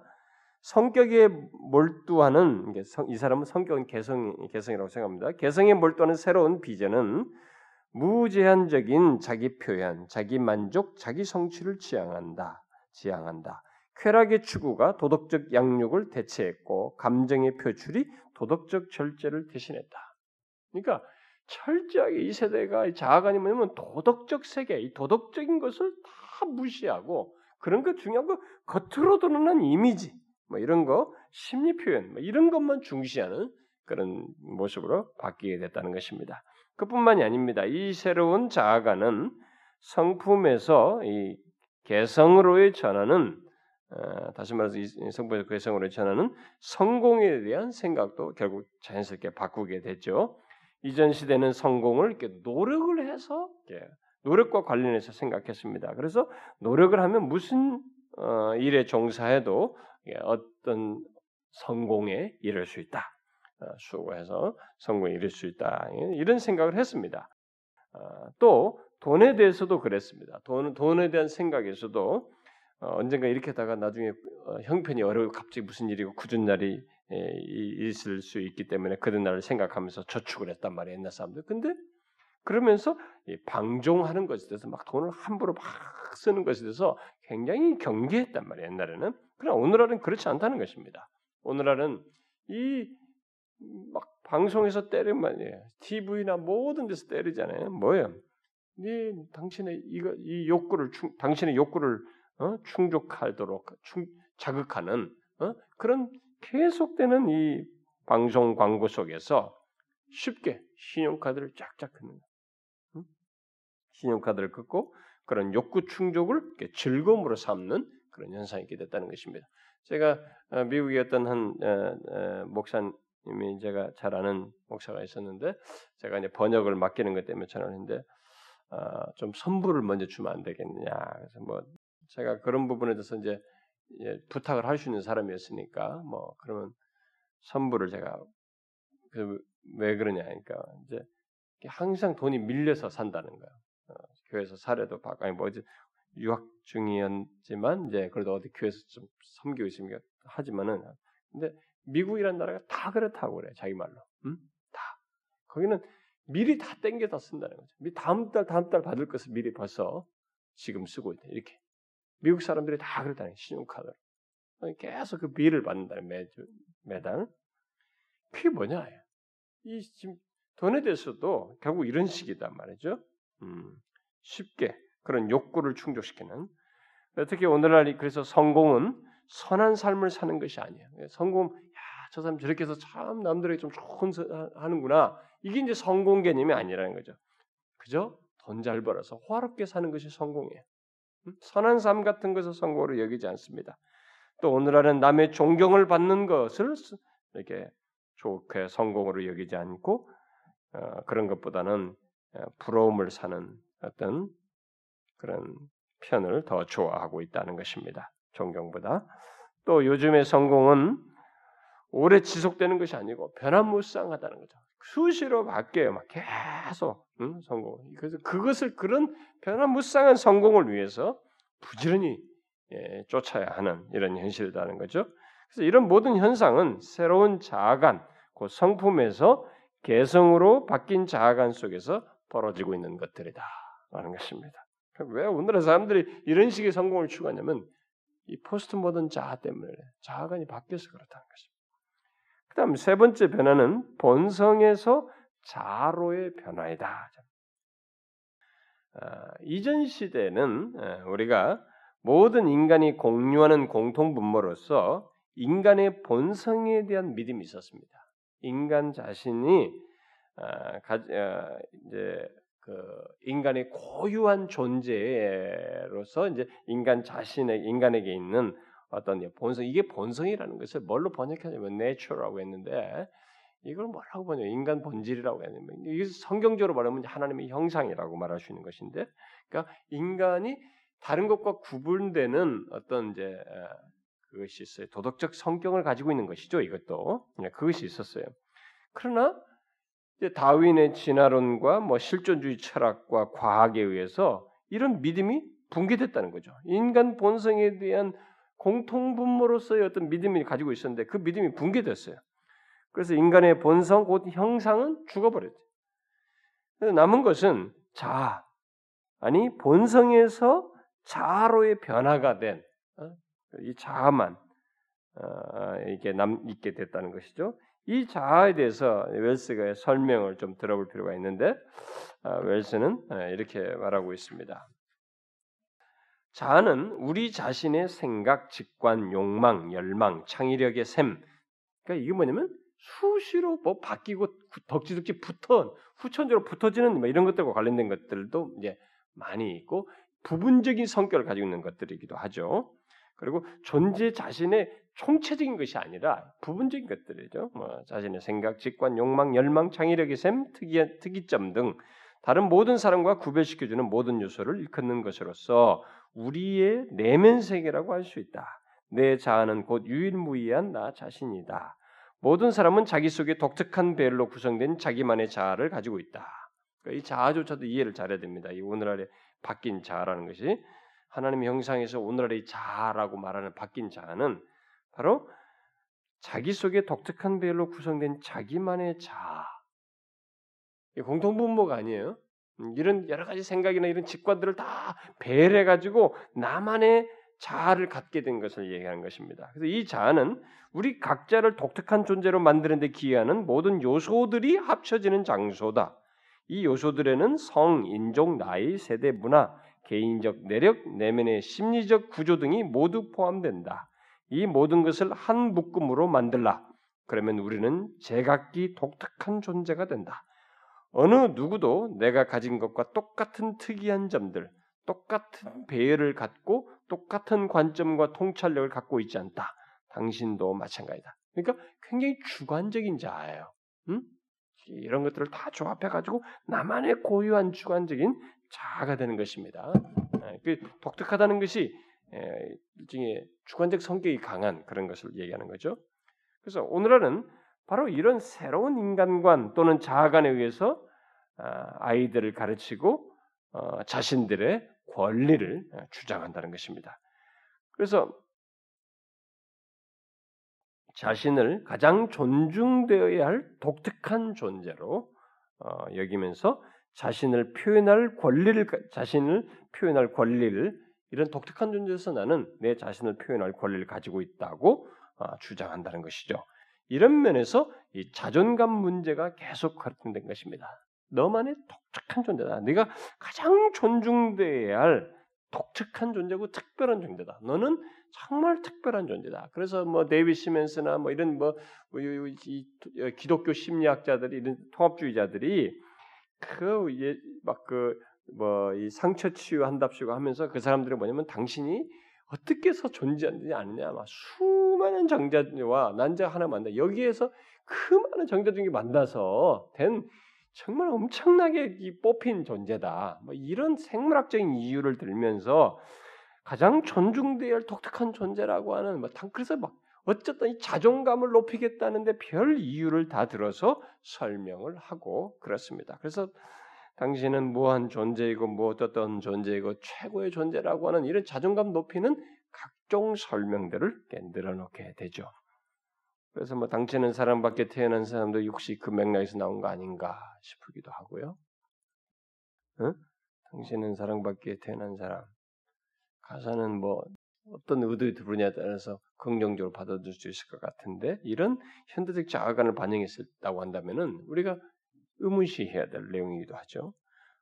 성격에 몰두하는 이 사람은 성격은 개성 개성이라고 생각합니다. 개성에 몰두하는 새로운 비전은 무제한적인 자기 표현, 자기 만족, 자기 성취를 지향한다. 지향한다. 쾌락의 추구가 도덕적 양육을 대체했고 감정의 표출이 도덕적 절제를 대신했다. 그러니까 철저하게 이 세대가 자아관이 뭐냐면 도덕적 세계, 이 도덕적인 것을 다 무시하고 그런 거 중요한 거 겉으로 드러난 이미지, 뭐 이런 거 심리 표현, 뭐 이런 것만 중시하는 그런 모습으로 바뀌게 됐다는 것입니다. 그뿐만이 아닙니다. 이 새로운 자아관은 성품에서 이 개성으로의 전환은 어, 다시 말해서 이 성품에서 개성으로의 전환은 성공에 대한 생각도 결국 자연스럽게 바꾸게 됐죠. 이전 시대는 성공을 이렇게 노력을 해서 이렇게 노력과 관련해서 생각했습니다. 그래서 노력을 하면 무슨 어, 일에 종사해도 어떤 성공에 이를 수 있다. 어, 수고해서 성공에 이를 수 있다. 이런 생각을 했습니다. 어, 또 돈에 대해서도 그랬습니다. 돈, 돈에 대한 생각에서도 어, 언젠가 이렇게 하다가 나중에 어, 형편이 어려워 갑자기 무슨 일이고 굳은 날이 에, 있을 수 있기 때문에 그런 날을 생각하면서 저축을 했단 말이에요 옛날 사람들. 근데 그러면서 방종하는 것에 대해서 막 돈을 함부로 막 쓰는 것에 대해서 굉장히 경계했단 말이에요 옛날에는. 그러나 오늘날은 그렇지 않다는 것입니다. 오늘날은 이 막 방송에서 때리면. TV나 모든 데서 때리잖아요. 뭐예요? 네 당신의 이거 이 욕구를 충, 당신의 욕구를 어? 충족하도록 충, 자극하는 어? 그런 계속되는 이 방송 광고 속에서 쉽게 신용카드를 쫙쫙 긋는 응? 신용카드를 긋고 그런 욕구 충족을 즐거움으로 삼는 그런 현상이 있게 됐다는 것입니다. 제가 어, 미국에 어떤 한 어, 어, 목사님이 제가 잘 아는 목사가 있었는데 제가 이제 번역을 맡기는 것 때문에 전화했는데 좀 선불을 먼저 주면 안 되겠느냐. 그래서 뭐 제가 그런 부분에 대해서 이제 부탁을 할 수 있는 사람이었으니까 뭐 그러면 선불을 제가 그 왜 그러냐 그러니까 이제 항상 돈이 밀려서 산다는 거야. 어, 교회에서 사례도 받고 아니 뭐 유학 중이었지만 이제 그래도 어디 교회에서 좀 섬기고 있으니까 하지만은 근데 미국이라는 나라가 다 그렇다고 그래 자기 말로 응? 다 거기는 미리 다 땡겨다 쓴다는 거죠. 다음 달 다음 달 받을 것을 미리 벌써 지금 쓰고 있다 이렇게 미국 사람들이 다 그렇다는 신용카드로 계속 그 비를 받는다는 매주 매달 그게 뭐냐 이 지금 돈에 대해서도 결국 이런 식이단 말이죠. 음, 쉽게 그런 욕구를 충족시키는 특히 오늘날 그래서 성공은 선한 삶을 사는 것이 아니에요. 성공, 야, 저 사람 저렇게 해서 참 남들에게 좀 좋은 하는구나. 이게 이제 성공 개념이 아니라는 거죠. 그죠? 돈잘 벌어서 화롭게 사는 것이 성공이에요. 음? 선한 삶 같은 것을 성공으로 여기지 않습니다. 또 오늘날은 남의 존경을 받는 것을 이렇게 좋게 성공으로 여기지 않고 어, 그런 것보다는 어, 부러움을 사는 어떤 그런 편을 더 좋아하고 있다는 것입니다. 존경보다 또 요즘의 성공은 오래 지속되는 것이 아니고 변화무쌍하다는 거죠. 수시로 바뀌어요. 막 계속 응? 성공. 그래서 그것을 그런 변화무쌍한 성공을 위해서 부지런히 예, 쫓아야 하는 이런 현실이라는 거죠. 그래서 이런 모든 현상은 새로운 자아관, 그 성품에서 개성으로 바뀐 자아관 속에서 벌어지고 있는 것들이다라는 것입니다. 왜 오늘의 사람들이 이런 식의 성공을 추구하냐면 이 포스트 모던 자아 때문에 자아관이 바뀌어서 그렇다는 것입니다. 그다음 세 번째 변화는 본성에서 자로의 변화이다. 아, 이전 시대는 우리가 모든 인간이 공유하는 공통 분모로서 인간의 본성에 대한 믿음이 있었습니다. 인간 자신이 아, 아, 이제 그 인간의 고유한 존재로서 이제 인간 자신의 인간에게 있는 어떤 본성 이게 본성이라는 것을 뭘로 번역하냐면 nature라고 했는데 이걸 뭐라고 번역? 인간 본질이라고 했냐면 이게 성경적으로 말하면 하나님의 형상이라고 말할 수 있는 것인데, 그러니까 인간이 다른 것과 구분되는 어떤 이제 그것이 있어요. 도덕적 성격을 가지고 있는 것이죠. 이것도 네, 그것이 있었어요. 그러나 다윈의 진화론과 뭐 실존주의 철학과 과학에 의해서 이런 믿음이 붕괴됐다는 거죠. 인간 본성에 대한 공통분모로서의 어떤 믿음이 가지고 있었는데 그 믿음이 붕괴됐어요. 그래서 인간의 본성 곧 형상은 죽어버렸죠. 남은 것은 자 아니 본성에서 자로의 변화가 된이 어? 자아만 어, 이게 남 있게 됐다는 것이죠. 이 자아에 대해서 웰스가 설명을 좀 들어볼 필요가 있는데 아, 웰스는 아, 이렇게 말하고 있습니다. 자아는 우리 자신의 생각, 직관, 욕망, 열망, 창의력의 셈. 그러니까 이게 뭐냐면 수시로 뭐 바뀌고 덕지덕지 붙어 후천적으로 붙어지는 뭐 이런 것들과 관련된 것들도 이제 많이 있고 부분적인 성격을 가지고 있는 것들이기도 하죠. 그리고 존재 자신의 총체적인 것이 아니라 부분적인 것들이죠. 뭐 자신의 생각, 직관, 욕망, 열망, 창의력의 셈, 특이 특이점 등 다른 모든 사람과 구별시켜주는 모든 요소를 일컫는 것으로서 우리의 내면 세계라고 할 수 있다. 내 자아는 곧 유일무이한 나 자신이다. 모든 사람은 자기 속에 독특한 배열로 구성된 자기만의 자아를 가지고 있다. 그러니까 이 자아조차도 이해를 잘해야 됩니다. 이 오늘날의 바뀐 자아라는 것이 하나님의 형상에서 오늘날의 자아라고 말하는 바뀐 자아는 바로 자기 속에 독특한 배열로 구성된 자기만의 자아. 공통분모가 아니에요. 음, 이런 여러 가지 생각이나 이런 직관들을 다 배열해 가지고 나만의 자아를 갖게 된 것을 얘기하는 것입니다. 그래서 이 자아는 우리 각자를 독특한 존재로 만드는 데 기여하는 모든 요소들이 합쳐지는 장소다. 이 요소들에는 성, 인종, 나이, 세대, 문화, 개인적 내력, 내면의 심리적 구조 등이 모두 포함된다. 이 모든 것을 한 묶음으로 만들라. 그러면 우리는 제각기 독특한 존재가 된다. 어느 누구도 내가 가진 것과 똑같은 특이한 점들, 똑같은 배열을 갖고 똑같은 관점과 통찰력을 갖고 있지 않다. 당신도 마찬가지다. 그러니까 굉장히 주관적인 자예요. 응? 이런 것들을 다 조합해가지고 나만의 고유한 주관적인 자아가 되는 것입니다. 예, 그 독특하다는 것이 예, 일종의 주관적 성격이 강한 그런 것을 얘기하는 거죠. 그래서 오늘날은 바로 이런 새로운 인간관 또는 자아관에 의해서 아, 아이들을 가르치고 어, 자신들의 권리를 주장한다는 것입니다. 그래서 자신을 가장 존중되어야 할 독특한 존재로 어, 여기면서 자신을 표현할 권리를 자신을 표현할 권리를 이런 독특한 존재에서 나는 내 자신을 표현할 권리를 가지고 있다고 어, 주장한다는 것이죠. 이런 면에서 이 자존감 문제가 계속 거론된 것입니다. 너만의 독특한 존재다. 네가 가장 존중돼야 할 독특한 존재고 특별한 존재다. 너는 정말 특별한 존재다. 그래서 뭐 데이비 시멘스나 뭐 이런 뭐 이, 기독교 심리학자들이 이런 통합주의자들이 그 막 그 뭐 이 상처 치유한답시고 하면서 그 사람들이 뭐냐면 당신이 어떻게 해서 존재하는지 아느냐 막수 많은 정자와 난자 하나 만나 여기에서 그 많은 정자 중에 만나서 된 정말 엄청나게 뽑힌 존재다. 뭐 이런 생물학적인 이유를 들면서 가장 존중되어야 할 독특한 존재라고 하는 뭐 그래서 막 어쨌든 이 자존감을 높이겠다는데 별 이유를 다 들어서 설명을 하고 그렇습니다. 그래서 당신은 무한 존재이고 뭐 어떤 존재이고 최고의 존재라고 하는 이런 자존감 높이는 각종 설명들을 늘어놓게 되죠. 그래서 뭐 당신은 사랑받게 태어난 사람도 역시 그 맥락에서 나온 거 아닌가 싶기도 하고요. 응? 당신은 사랑받기에 태어난 사람. 가사는 뭐 어떤 의도에 들으냐에 따라서 긍정적으로 받아들일 수 있을 것 같은데 이런 현대적 자아관을 반영했다고 한다면은 우리가 의문시해야 될 내용이기도 하죠.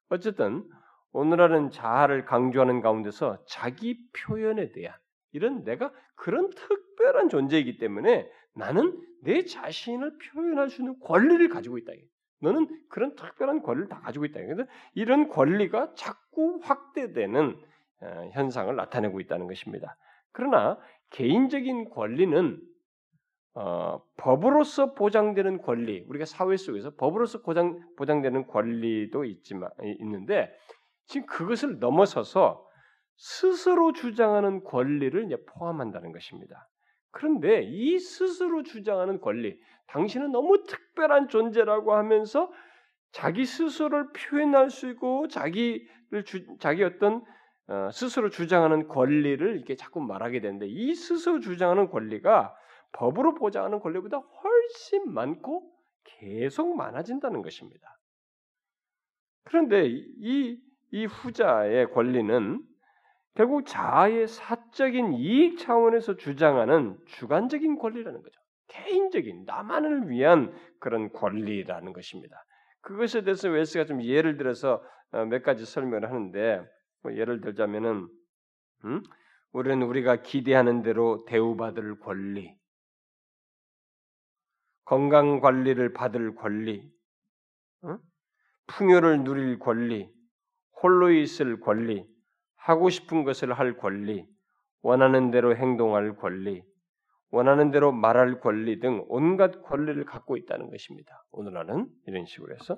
어쨌든 오늘날은 자아를 강조하는 가운데서 자기 표현에 대한 이런 내가 그런 특별한 존재이기 때문에 나는 내 자신을 표현할 수 있는 권리를 가지고 있다. 너는 그런 특별한 권리를 다 가지고 있다. 이런 권리가 자꾸 확대되는 어, 현상을 나타내고 있다는 것입니다. 그러나 개인적인 권리는 어, 법으로서 보장되는 권리, 우리가 사회 속에서 법으로서 보장, 보장되는 권리도 있지만 있는데 지금 그것을 넘어서서 스스로 주장하는 권리를 포함한다는 것입니다. 그런데 이 스스로 주장하는 권리, 당신은 너무 특별한 존재라고 하면서 자기 스스로를 표현할 수 있고 자기를 주, 자기 어떤 어, 스스로 주장하는 권리를 이렇게 자꾸 말하게 되는데 이 스스로 주장하는 권리가 법으로 보장하는 권리보다 훨씬 많고 계속 많아진다는 것입니다. 그런데 이, 이 후자의 권리는 결국 자아의 사적인 이익 차원에서 주장하는 주관적인 권리라는 거죠. 개인적인 나만을 위한 그런 권리라는 것입니다. 그것에 대해서 웨스가 좀 예를 들어서 어, 몇 가지 설명을 하는데 뭐 예를 들자면은 음? 우리는 우리가 기대하는 대로 대우받을 권리, 건강 관리를 받을 권리, 어? 풍요를 누릴 권리, 홀로 있을 권리, 하고 싶은 것을 할 권리, 원하는 대로 행동할 권리, 원하는 대로 말할 권리 등 온갖 권리를 갖고 있다는 것입니다. 오늘날은 이런 식으로 해서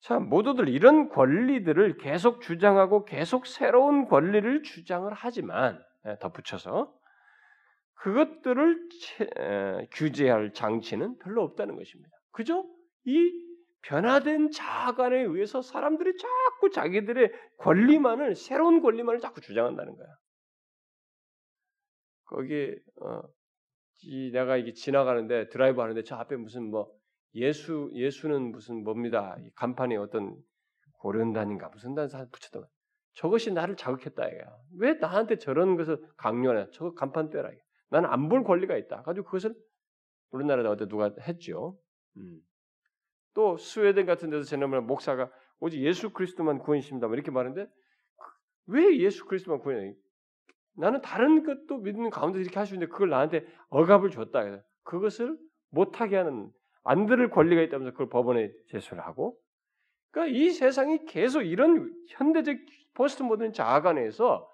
자, 모두들 이런 권리들을 계속 주장하고 계속 새로운 권리를 주장을 하지만 예, 덧붙여서 그것들을 규제할 장치는 별로 없다는 것입니다. 그죠? 이 변화된 자아관에 의해서 사람들이 자꾸 자기들의 권리만을 새로운 권리만을 자꾸 주장한다는 거야. 거기 어, 이 내가 이게 지나가는데 드라이브 하는데 저 앞에 무슨 뭐 예수 예수는 무슨 뭡니다. 간판에 어떤 고른단인가 무슨 단 사람 붙였던 거. 저것이 나를 자극했다 이거야. 왜 나한테 저런 것을 강요하냐? 저거 간판 떼라. 나는 안 볼 권리가 있다. 가지고 그것을 우리나라에 어디 누가 했죠. 음. 또 스웨덴 같은 데서 지난번에 목사가 오직 예수 그리스도만 구원이십니다. 뭐 이렇게 말하는데 왜 예수 그리스도만 구원이 나는 다른 것도 믿는 가운데 이렇게 있는데 그걸 나한테 억압을 줬다. 그것을 못하게 하는 안 들을 권리가 있다면서 그걸 법원에 제소를 하고 그러니까 이 세상이 계속 이런 현대적 포스트 모던 자아관에서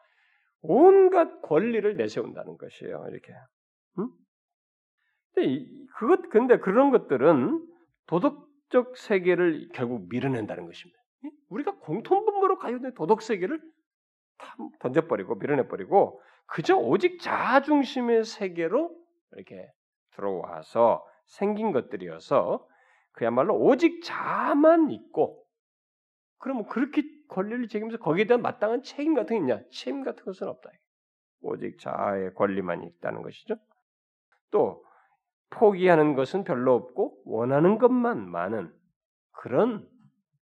온갖 권리를 내세운다는 것이에요. 이렇게. 응? 근데 그것 근데 그런 것들은 도덕 적 세계를 결국 밀어낸다는 것입니다. 우리가 공통분모로 있는 도덕 세계를 던져버리고 밀어내버리고 그저 오직 자아 중심의 세계로 이렇게 들어와서 생긴 것들이어서 그야말로 오직 자만 있고 그러면 그렇게 권리를 책임서 거기에 대한 마땅한 책임 같은 게 있냐? 책임 같은 것은 없다. 오직 자아의 권리만 있다는 것이죠. 또 포기하는 것은 별로 없고 원하는 것만 많은 그런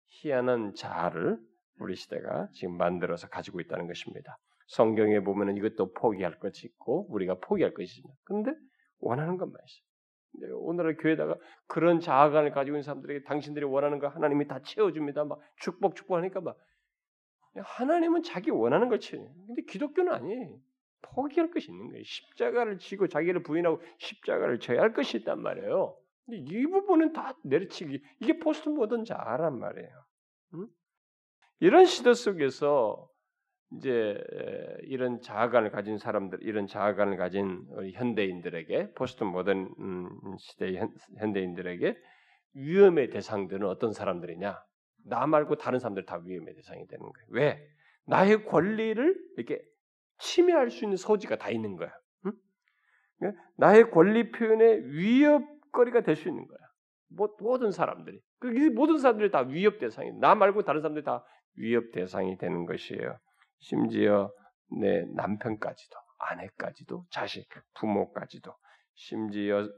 희한한 자아를 우리 시대가 지금 만들어서 가지고 있다는 것입니다. 성경에 보면은 이것도 포기할 것이 있고 우리가 포기할 것이 있습니다. 그런데 원하는 것만 있어요. 오늘날 교회다가 그런 자아관을 가지고 있는 사람들에게 당신들이 원하는 거 하나님이 다 채워줍니다. 막 축복 축복하니까 막 하나님은 자기 원하는 걸 채워. 근데 기독교는 아니에요. 포기할 것이 있는 거예요. 십자가를 지고 자기를 부인하고 십자가를 져야 할 것이 있단 말이에요. 근데 이 부분은 다 내려치기. 이게 포스트 모던 자아란 말이에요. 응? 이런 시대 속에서 이제 이런 자아관을 가진 사람들, 이런 자아관을 가진 현대인들에게 포스트 모던 음, 시대의 현대인들에게 위험의 대상들은 어떤 사람들이냐? 나 말고 다른 사람들 다 위험의 대상이 되는 거예요. 왜? 나의 권리를 이렇게 침해할 수 있는 소지가 다 있는 거야. 응? 그러니까 나의 권리 표현의 위협거리가 될 수 있는 거야. 모든 사람들이. 그 모든 사람들이 다 위협 대상이. 나 말고 다른 사람들이 다 위협 대상이 되는 것이에요. 심지어 내 남편까지도, 아내까지도, 자식, 부모까지도, 심지어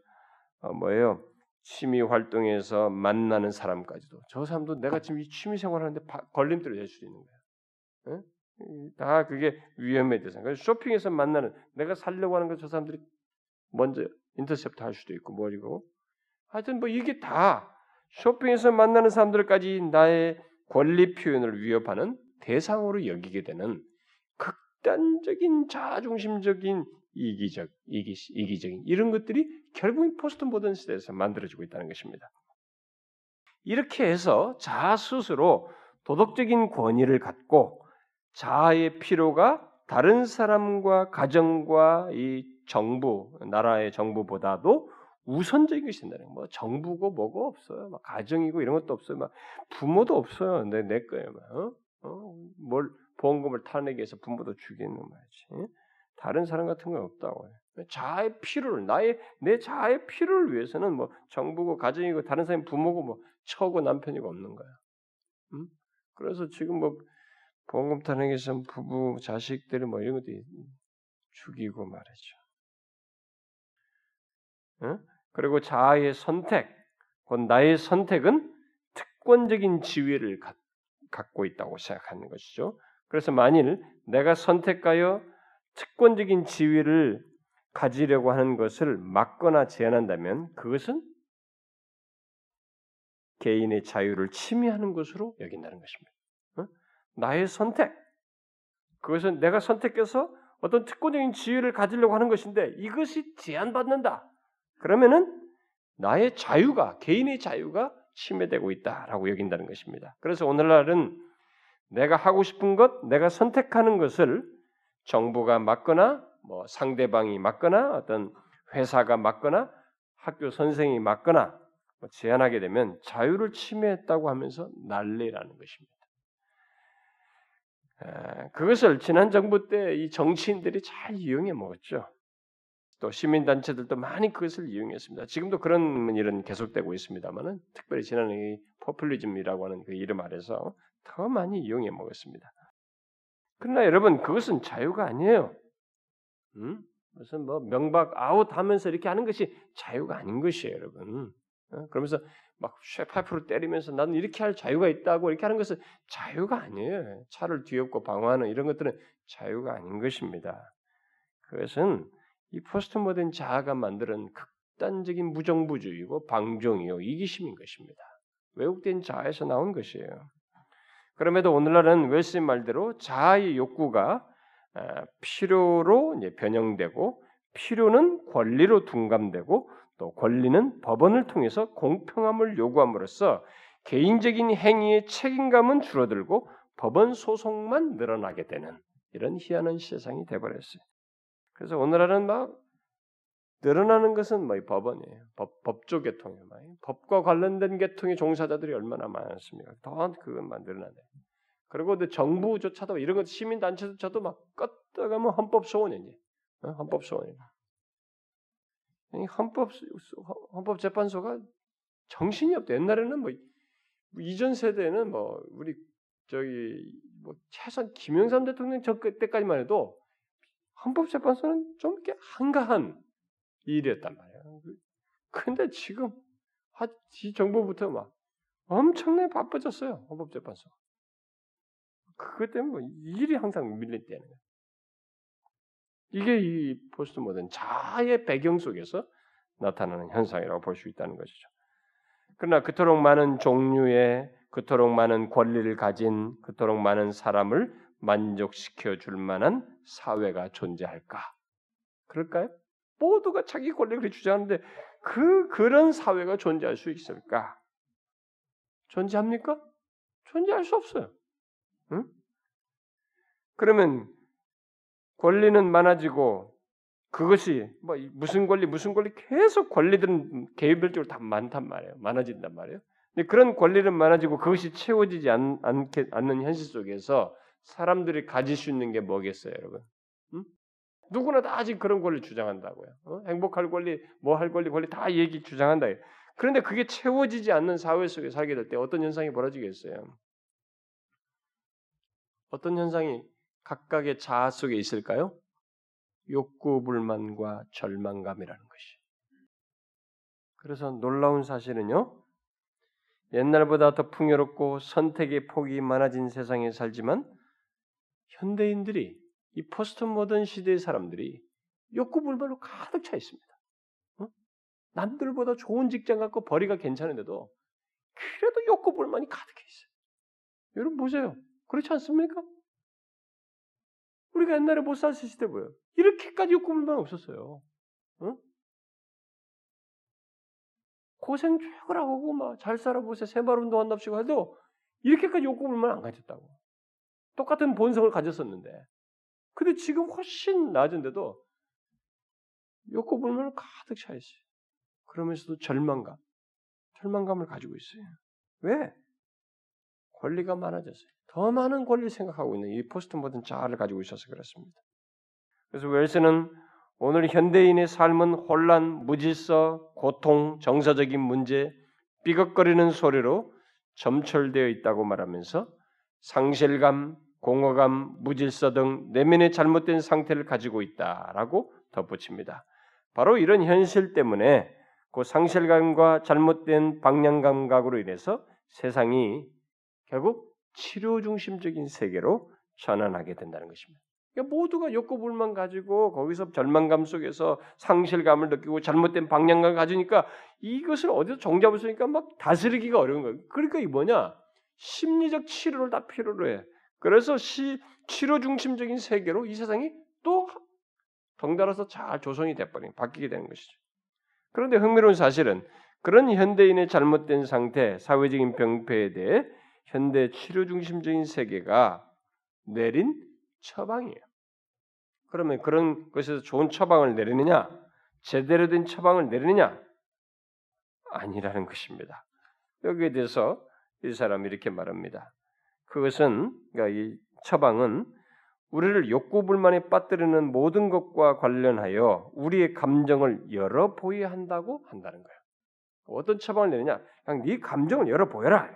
어, 뭐예요? 취미 활동에서 만나는 사람까지도 저 사람도 내가 지금 이 취미 생활하는데 걸림돌이 될 수도 있는 거야. 에? 다 그게 위험에 대상. 그래서 쇼핑에서 만나는 내가 살려고 하는 거 저 사람들이 먼저 인터셉트 할 수도 있고 뭐리고 하여튼 뭐 이게 다 쇼핑에서 만나는 사람들까지 나의 권리 표현을 위협하는 대상으로 여기게 되는 극단적인 자기중심적인 이기적, 이기, 이기적인 이런 것들이 결국 포스트 모던 시대에서 만들어지고 있다는 것입니다. 이렇게 해서 자아 스스로 도덕적인 권위를 갖고 자아의 필요가 다른 사람과 가정과 이 정부, 나라의 정부보다도 우선적인 것이 된다는 뭐 정부고 뭐고 없어요. 막 가정이고 이런 것도 없어요. 막 부모도 없어요. 내, 내 거예요. 막, 어? 어? 뭘 보험금을 타내기 위해서 부모도 죽이는 말이지. 다른 사람 같은 건 없다고 해요. 자아의 필요를 나의 내 자아의 필요를 위해서는 뭐 정부고 가정이고 다른 사람이 부모고 뭐 처고 남편이고 없는 거야. 음? 그래서 지금 뭐 타내기 위해서 부부 자식들 뭐 이런 것도 죽이고 말이죠. 응? 그리고 자아의 선택, 곧 나의 선택은 특권적인 지위를 갖, 갖고 있다고 생각하는 것이죠. 그래서 만일 내가 선택하여 특권적인 지위를 가지려고 하는 것을 막거나 제한한다면 그것은 개인의 자유를 침해하는 것으로 여긴다는 것입니다. 어? 나의 선택, 그것은 내가 선택해서 어떤 특권적인 지위를 가지려고 하는 것인데 이것이 제한받는다. 그러면은 나의 자유가 개인의 자유가 침해되고 있다라고 여긴다는 것입니다. 그래서 오늘날은 내가 하고 싶은 것, 내가 선택하는 것을 정부가 막거나 뭐 상대방이 막거나 어떤 회사가 막거나 학교 선생이 막거나 뭐 제한하게 되면 자유를 침해했다고 하면서 난리라는 것입니다. 그것을 지난 정부 때 이 정치인들이 잘 이용해 먹었죠. 또 시민단체들도 많이 그것을 이용했습니다. 지금도 그런 일은 계속되고 있습니다만은 특별히 지난 이 포퓰리즘이라고 하는 그 이름 아래서 더 많이 이용해 먹었습니다. 그러나 여러분 그것은 자유가 아니에요. 음? 무슨 뭐 명박 아웃 하면서 이렇게 하는 것이 자유가 아닌 것이에요, 여러분. 어? 그러면서 막 쇠파이프로 때리면서 나는 이렇게 할 자유가 있다고 이렇게 하는 것은 자유가 아니에요. 차를 뒤엎고 방어하는 이런 것들은 자유가 아닌 것입니다. 그것은 이 포스트 모던 자아가 만드는 극단적인 무정부주의고 방종이요 이기심인 것입니다. 왜곡된 자아에서 나온 것이에요. 그럼에도 오늘날은 웰스의 말대로 자아의 욕구가 필요로 변형되고 필요는 권리로 둔감되고 또 권리는 법원을 통해서 공평함을 요구함으로써 개인적인 행위의 책임감은 줄어들고 법원 소송만 늘어나게 되는 이런 희한한 세상이 되버렸어요. 그래서 오늘날은 막 늘어나는 것은 뭐 법원이에요. 법, 법조 계통이에요. 법과 관련된 계통의 종사자들이 얼마나 많습니까? 더 그것만 늘어나네. 그리고 또 정부조차도 이런 것 시민단체조차도 막 껐다가면 헌법 소원이니. 어? 헌법 소원이. 헌법 헌법재판소가 정신이 없대. 옛날에는 뭐, 뭐 이전 세대는 뭐 우리 저기 뭐 최소한 김영삼 대통령 저 때까지만 해도 헌법재판소는 좀 이렇게 한가한 일이었단 말이에요. 근데 지금 이 정부부터 막 엄청나게 바빠졌어요. 헌법재판소. 그것 때문에 뭐 일이 항상 밀린다는 거예요. 이게 이 포스트 모던 자의 배경 속에서 나타나는 현상이라고 볼 수 있다는 것이죠. 그러나 그토록 많은 종류의 그토록 많은 권리를 가진 그토록 많은 사람을 만족시켜 줄 만한 사회가 존재할까? 그럴까요? 모두가 자기 권리를 주장하는데 그 그런 사회가 존재할 수 있을까? 존재합니까? 존재할 수 없어요. 응? 그러면 권리는 많아지고 그것이 뭐 무슨 권리 무슨 권리 계속 권리들은 개별적으로 다 많단 말이에요. 많아진단 말이에요. 근데 그런 권리는 많아지고 그것이 채워지지 않, 않게, 않는 현실 속에서 사람들이 가질 수 있는 게 뭐겠어요, 여러분? 응? 누구나 다 아직 그런 권리 주장한다고요. 어? 행복할 권리, 뭐 할 권리, 권리 다 얘기 주장한다. 그런데 그게 채워지지 않는 사회 속에 살게 될 때 어떤 현상이 벌어지겠어요? 어떤 현상이 각각의 자아 속에 있을까요? 욕구 불만과 절망감이라는 것이. 그래서 놀라운 사실은요. 옛날보다 더 풍요롭고 선택의 폭이 많아진 세상에 살지만 현대인들이 이 포스트 모던 시대의 사람들이 욕구 불만으로 가득 차 있습니다. 어? 남들보다 좋은 직장 갖고 벌이가 괜찮은데도 그래도 욕구 불만이 가득해 있어요. 여러분 보세요. 그렇지 않습니까? 우리가 옛날에 못 살았을 때 뭐예요? 이렇게까지 욕구불만 없었어요. 어? 고생 죽을 하고 막 잘 살아보세요. 새마을 운동한답시고 해도 이렇게까지 욕구불만 안 가졌다고. 똑같은 본성을 가졌었는데. 근데 지금 훨씬 낮은데도 욕구불만을 가득 차 있어요. 그러면서도 절망감, 절망감을 가지고 있어요. 왜? 권리가 많아졌어요. 더 많은 권리를 생각하고 있는 이 포스트 모던 자아를 가지고 있어서 그렇습니다. 그래서 웰스는 오늘 현대인의 삶은 혼란, 무질서, 고통, 정서적인 문제, 삐걱거리는 소리로 점철되어 있다고 말하면서 상실감, 공허감, 무질서 등 내면의 잘못된 상태를 가지고 있다라고 덧붙입니다. 바로 이런 현실 때문에 그 상실감과 잘못된 방향 감각으로 인해서 세상이 결국 치료 중심적인 세계로 전환하게 된다는 것입니다. 그러니까 모두가 욕구 불만 가지고 거기서 절망감 속에서 상실감을 느끼고 잘못된 방향감을 가지니까 이것을 어디서 종잡을 수 있으니까 막 다스리기가 어려운 거예요. 그러니까 이 뭐냐? 심리적 치료를 다 필요로 해. 그래서 시, 치료 중심적인 세계로 이 세상이 또 덩달아서 잘 조성이 돼버린 바뀌게 되는 것이죠. 그런데 흥미로운 사실은 그런 현대인의 잘못된 상태, 사회적인 병폐에 대해 현대 치료 중심적인 세계가 내린 처방이에요. 그러면 그런 것에서 좋은 처방을 내리느냐? 제대로 된 처방을 내리느냐? 아니라는 것입니다. 여기에 대해서 이 사람이 이렇게 말합니다. 그것은 그러니까 이 처방은 우리를 욕구 불만에 빠뜨리는 모든 것과 관련하여 우리의 감정을 열어 보여야 한다고 한다는 거예요. 어떤 처방을 내느냐? 그냥 네 감정을 열어 보여라.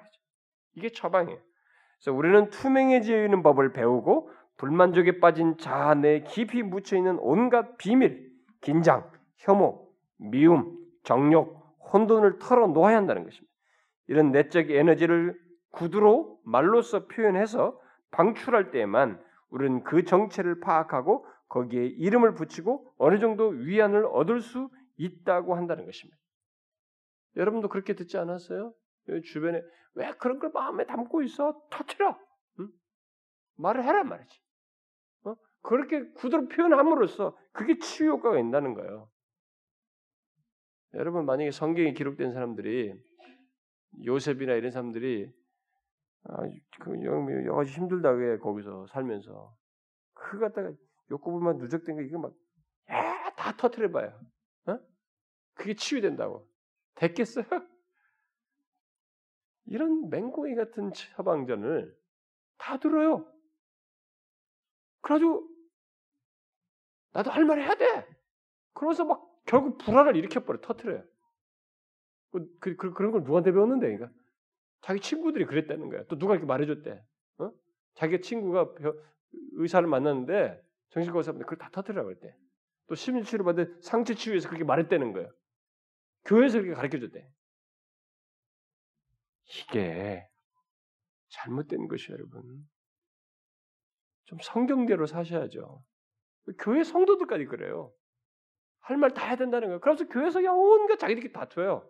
이게 처방이에요. 그래서 우리는 투명해지어 있는 법을 배우고 불만족에 빠진 자아 내 깊이 묻혀 있는 온갖 비밀, 긴장, 혐오, 미움, 정욕, 혼돈을 털어 놓아야 한다는 것입니다. 이런 내적 에너지를 구두로 말로써 표현해서 방출할 때에만 우리는 그 정체를 파악하고 거기에 이름을 붙이고 어느 정도 위안을 얻을 수 있다고 한다는 것입니다. 여러분도 그렇게 듣지 않았어요? 주변에 왜 그런 걸 마음에 담고 있어? 터트려. 응? 말을 해란 말이지. 어? 그렇게 구두로 표현함으로써 그게 치유 효과가 있다는 거예요. 여러분 만약에 성경에 기록된 사람들이 요셉이나 이런 사람들이 아, 그 여러 가지 힘들다 왜 거기서 살면서 그 갖다가 욕구불만 누적된 거 이거 막다 터트려 봐요. 어? 그게 치유된다고 됐겠어요? 이런 맹꽁이 같은 처방전을 다 들어요. 그래가지고 나도 할 말 해야 돼. 그러면서 막 결국 불화를 일으켜버려 터트려요. 그, 그, 그, 그런 걸 누구한테 배웠는데, 그러니까 자기 친구들이 그랬다는 거야. 또 누가 이렇게 말해줬대. 어? 자기 친구가 의사를 만났는데 정신과 의사분들 그걸 다 터뜨리라고 그랬대. 또 심리치료 받은 상처 치유에서 그렇게 말했다는 거예요. 교회에서 그렇게 가르쳐줬대. 이게 잘못된 것이에요, 여러분. 좀 성경대로 사셔야죠. 교회 성도들까지 그래요. 할 말 다 해야 된다는 거예요. 그래서 교회에서 온갖 자기들끼리 다투어요.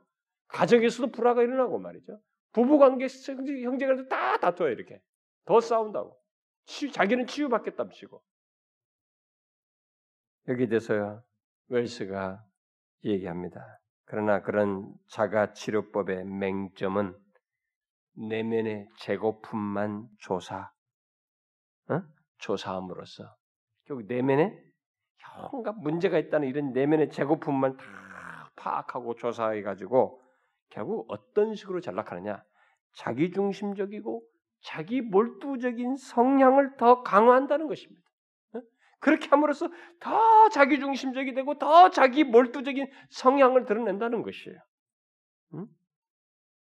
가정에서도 불화가 일어나고 말이죠. 부부관계, 형제간도 다 다투어요, 이렇게. 더 싸운다고. 치, 자기는 치유받겠답시고. 여기 대해서 웰스가 얘기합니다. 그러나 그런 자가 치료법의 맹점은 내면의 재고품만 조사, 어? 조사함으로써 결국 내면에 뭔가 문제가 있다는 이런 내면의 재고품만 다 파악하고 조사해 가지고 결국 어떤 식으로 전락하느냐? 자기 중심적이고 자기 몰두적인 성향을 더 강화한다는 것입니다. 어? 그렇게 함으로써 더 자기 중심적이 되고 더 자기 몰두적인 성향을 드러낸다는 것이에요.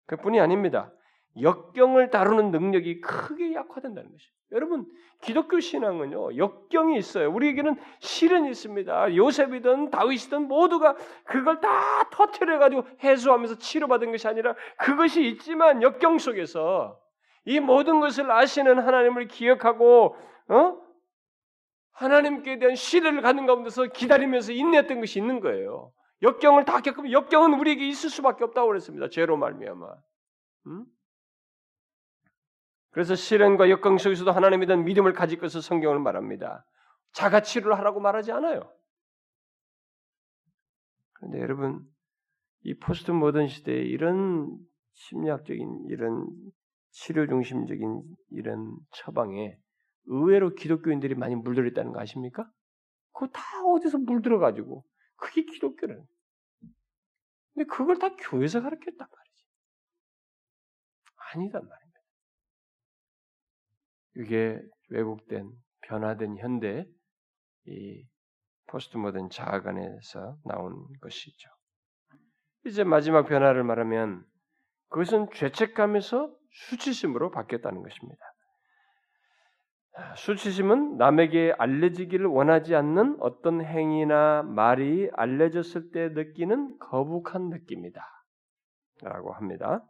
그뿐이 아닙니다. 역경을 다루는 능력이 크게 약화된다는 것이에요. 여러분, 기독교 신앙은요, 역경이 있어요. 우리에게는 실은 있습니다. 요셉이든 다윗이든 모두가 그걸 다 터트려가지고 해소하면서 치료받은 것이 아니라 그것이 있지만 역경 속에서 이 모든 것을 아시는 하나님을 기억하고, 어? 하나님께 대한 신뢰를 갖는 가운데서 기다리면서 인내했던 것이 있는 거예요. 역경을 다 겪으면 역경은 우리에게 있을 수밖에 없다고 그랬습니다. 죄로 말미암아. 음? 그래서 시련과 역경 속에서도 하나님에 대한 믿음을 가질 것을 성경을 말합니다. 자가 치료를 하라고 말하지 않아요. 그런데 여러분, 이 포스트 모던 시대에 이런 심리학적인 이런 치료 중심적인 이런 처방에 의외로 기독교인들이 많이 물들어 있다는 거 아십니까? 그거 다 어디서 물들어 가지고 그게 기독교라는. 근데 그걸 다 교회에서 가르쳤단 말이지. 아니단 말이야. 이게 왜곡된 변화된 현대 이 포스트 모던 자아관에서 나온 것이죠. 이제 마지막 변화를 말하면 그것은 죄책감에서 수치심으로 바뀌었다는 것입니다. 수치심은 남에게 알려지기를 원하지 않는 어떤 행위나 말이 알려졌을 때 느끼는 거북한 느낌이다. 라고 합니다.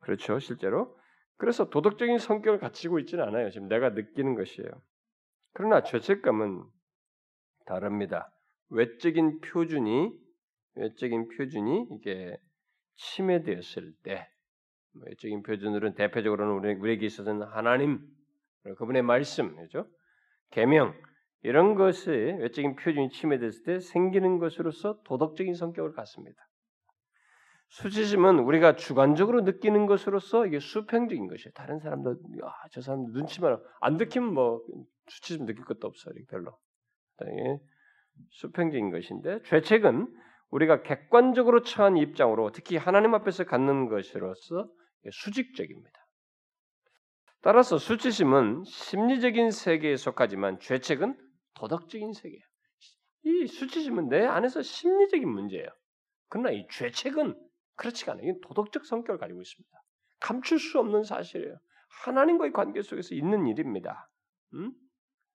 그렇죠. 실제로 그래서 도덕적인 성격을 갖추고 있지는 않아요. 지금 내가 느끼는 것이에요. 그러나 죄책감은 다릅니다. 외적인 표준이 외적인 표준이 이게 침해되었을 때 외적인 표준들은 대표적으로는 우리에게 있어서는 하나님 그분의 말씀이죠. 계명 이런 것이 외적인 표준이 침해됐을 때 생기는 것으로서 도덕적인 성격을 갖습니다. 수치심은 우리가 주관적으로 느끼는 것으로서 이게 수평적인 것이에요. 다른 사람도 아, 저 사람 눈치만 안 느끼면 뭐 수치심 느낄 것도 없어요. 별로. 수평적인 것인데 죄책은 우리가 객관적으로 처한 입장으로 특히 하나님 앞에서 갖는 것으로서 수직적입니다. 따라서 수치심은 심리적인 세계에 속하지만 죄책은 도덕적인 세계예요. 이 수치심은 내 안에서 심리적인 문제예요. 그러나 이 죄책은 그렇지가 않아요. 이건 도덕적 성격을 가지고 있습니다. 감출 수 없는 사실이에요. 하나님과의 관계 속에서 있는 일입니다. 음?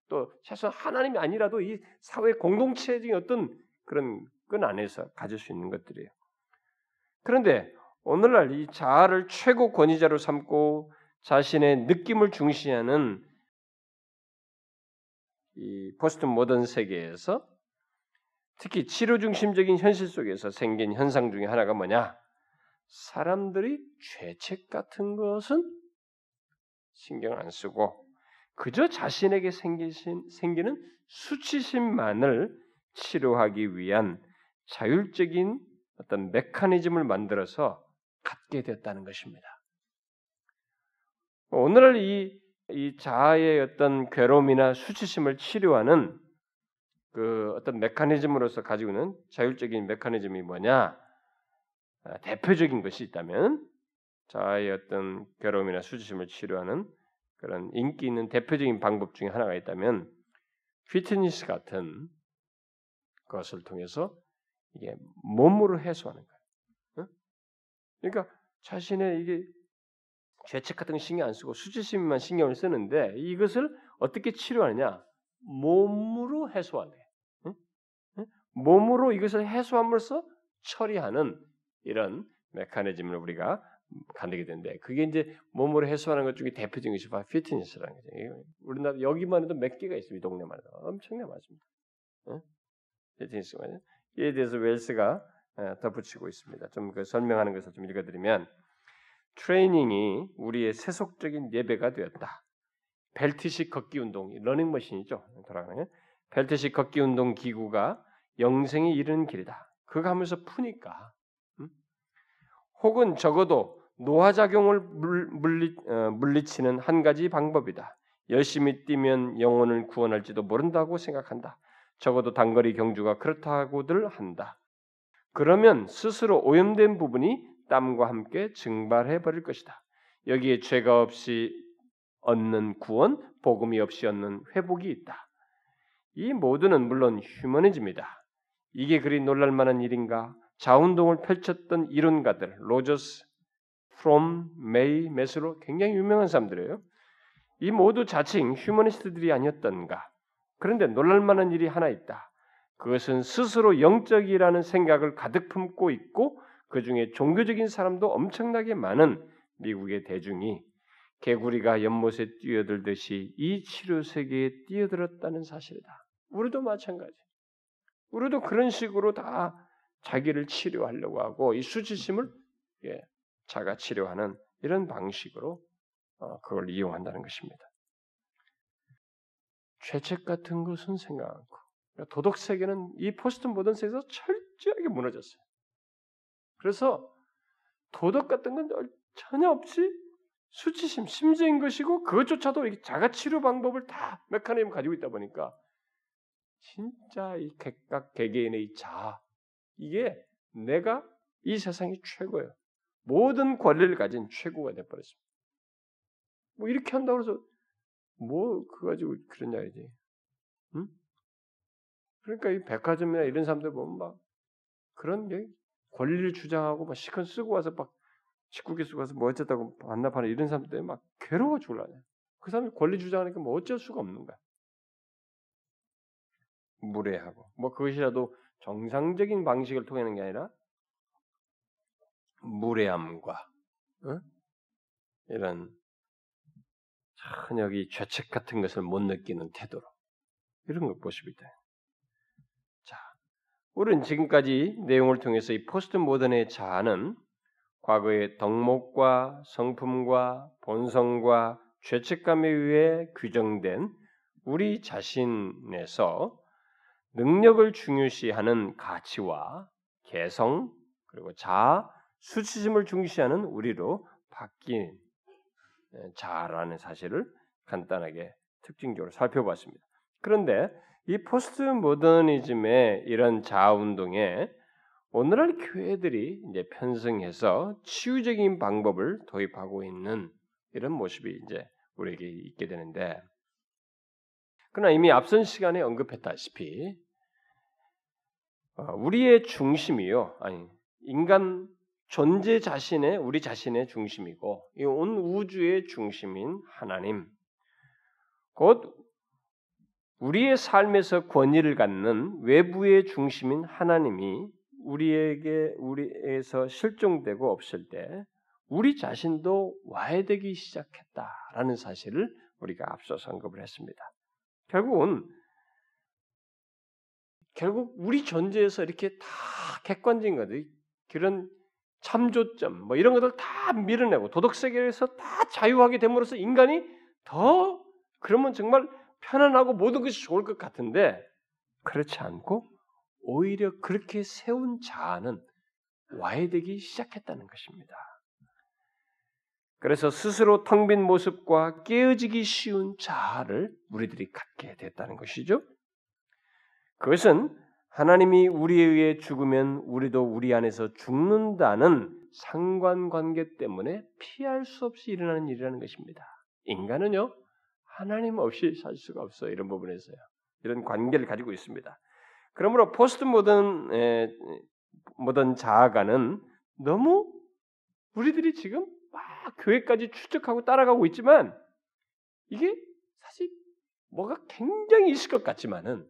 또 사실 하나님이 아니라도 이 사회 공동체적인 어떤 그런 끈 안에서 가질 수 있는 것들이에요. 그런데 오늘날 이 자아를 최고 권위자로 삼고 자신의 느낌을 중시하는 이 포스트 모던 세계에서 특히 치료 중심적인 현실 속에서 생긴 현상 중에 하나가 뭐냐? 사람들이 죄책 같은 것은 신경 안 쓰고 그저 자신에게 생기신, 생기는 수치심만을 치료하기 위한 자율적인 어떤 메커니즘을 만들어서 갖게 됐다는 것입니다. 오늘 이, 이 자아의 어떤 괴로움이나 수치심을 치료하는 그 어떤 메커니즘으로서 가지고 있는 자율적인 메커니즘이 뭐냐? 아, 대표적인 것이 있다면 자아의 어떤 괴로움이나 수치심을 치료하는 그런 인기 있는 대표적인 방법 중에 하나가 있다면 피트니스 같은 것을 통해서 이게 몸으로 해소하는 거예요. 그러니까 자신의 이게 죄책 같은 거 신경 안 쓰고 수치심만 신경을 쓰는데 이것을 어떻게 치료하느냐? 몸으로 해소하네. 몸으로 이것을 해소함으로써 처리하는 이런 메커니즘을 우리가 가르게 되는데 그게 이제 몸으로 해소하는 것 중에 대표적인 것이 바로 피트니스라는 거죠. 우리나라 여기만 해도 몇 개가 있어요. 이 동네만 해도 엄청나 많습니다. 어? 피트니스가 이에 대해서 웰스가 덧붙이고 있습니다. 좀 그 설명하는 것을 좀 읽어드리면 트레이닝이 우리의 세속적인 예배가 되었다. 벨트식 걷기 운동, 러닝머신이죠. 돌아가는 벨트식 걷기 운동 기구가 영생에 이르는 길이다. 그거 하면서 푸니까 음? 혹은 적어도 노화작용을 물리, 어, 물리치는 한 가지 방법이다. 열심히 뛰면 영혼을 구원할지도 모른다고 생각한다. 적어도 단거리 경주가 그렇다고들 한다. 그러면 스스로 오염된 부분이 땀과 함께 증발해 버릴 것이다. 여기에 죄가 없이 얻는 구원, 복음이 없이 얻는 회복이 있다. 이 모두는 물론 휴머니즘이다. 이게 그리 놀랄 만한 일인가? 자아운동을 펼쳤던 이론가들 로저스, 프롬, 메이, 매슬로 굉장히 유명한 사람들이에요. 이 모두 자칭 휴머니스트들이 아니었던가? 그런데 놀랄만한 일이 하나 있다. 그것은 스스로 영적이라는 생각을 가득 품고 있고 그 중에 종교적인 사람도 엄청나게 많은 미국의 대중이 개구리가 연못에 뛰어들듯이 이 치료 세계에 뛰어들었다는 사실이다. 우리도 마찬가지. 우리도 그런 식으로 다 자기를 치료하려고 하고 이 수치심을 예, 자가 치료하는 이런 방식으로 어, 그걸 이용한다는 것입니다. 죄책 같은 것은 생각 않고 그러니까 도덕 세계는 이 포스트 모던 세계에서 철저하게 무너졌어요. 그래서 도덕 같은 건 전혀 없이 수치심, 심지인 것이고 그것조차도 자가 치료 방법을 다 메커니즘 가지고 있다 보니까 진짜 이 각각 개개인의 이 자아 이게 내가 이 세상이 최고예요. 모든 권리를 가진 최고가 돼버렸습니다. 뭐 이렇게 한다고 해서 뭐 그거 가지고 그러냐 이제. 응? 그러니까 이 백화점이나 이런 사람들 보면 막 그런 게 권리를 주장하고 막 시컨 쓰고 와서 막 직국에 쓰고 와서 뭐 어쨌다고 반납하는 이런 사람들 막 괴로워 죽을라냐. 그 사람이 권리 주장하니까 뭐 어쩔 수가 없는 거야. 무례하고 뭐 그것이라도 정상적인 방식을 통하는 게 아니라 무례함과 어? 이런 전혀 이 죄책 같은 것을 못 느끼는 태도로 이런 걸 보십니다. 자, 우리는 지금까지 내용을 통해서 이 포스트 모던의 자아는 과거의 덕목과 성품과 본성과 죄책감에 의해 규정된 우리 자신에서 능력을 중요시하는 가치와 개성 그리고 자아, 수치심을 중시하는 우리로 바뀐 자라는 사실을 간단하게 특징적으로 살펴봤습니다. 그런데 이 포스트 모더니즘의 이런 자아 운동에 오늘날 교회들이 이제 편성해서 치유적인 방법을 도입하고 있는 이런 모습이 이제 우리에게 있게 되는데 그러나 이미 앞선 시간에 언급했다시피 어, 우리의 중심이요 아니 인간 존재 자신의 우리 자신의 중심이고 이 온 우주의 중심인 하나님 곧 우리의 삶에서 권위를 갖는 외부의 중심인 하나님이 우리에게 우리에서 실종되고 없을 때 우리 자신도 와해되기 시작했다라는 사실을 우리가 앞서 언급을 했습니다. 결국은 결국 우리 존재에서 이렇게 다 객관적인 것들 그런 참조점 뭐 이런 것들 다 밀어내고 도덕 세계에서 다 자유하게 됨으로써 인간이 더 그러면 정말 편안하고 모든 것이 좋을 것 같은데 그렇지 않고 오히려 그렇게 세운 자아는 와해되기 시작했다는 것입니다. 그래서 스스로 텅 빈 모습과 깨어지기 쉬운 자아를 우리들이 갖게 됐다는 것이죠. 그것은 하나님이 우리에 의해 죽으면 우리도 우리 안에서 죽는다는 상관관계 때문에 피할 수 없이 일어나는 일이라는 것입니다. 인간은요, 하나님 없이 살 수가 없어요. 이런 부분에서요. 이런 관계를 가지고 있습니다. 그러므로 포스트 모던 모던 자아가는 너무 우리들이 지금 막 교회까지 추적하고 따라가고 있지만 이게 사실 뭐가 굉장히 있을 것 같지만은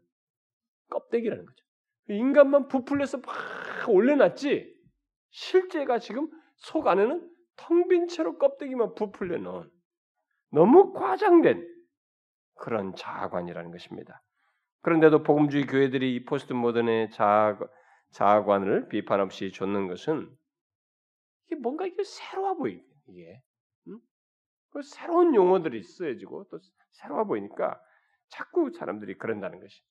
껍데기라는 거죠. 인간만 부풀려서 막 올려놨지 실제가 지금 속 안에는 텅 빈 채로 껍데기만 부풀려 놓은 너무 과장된 그런 자아관이라는 것입니다. 그런데도 복음주의 교회들이 이 포스트 모던의 자아, 자아관을 비판 없이 줬는 것은 이게 뭔가 이게 새로워 보이 이게 응? 그 새로운 용어들이 쓰여지고 또 새로워 보이니까 자꾸 사람들이 그런다는 것이.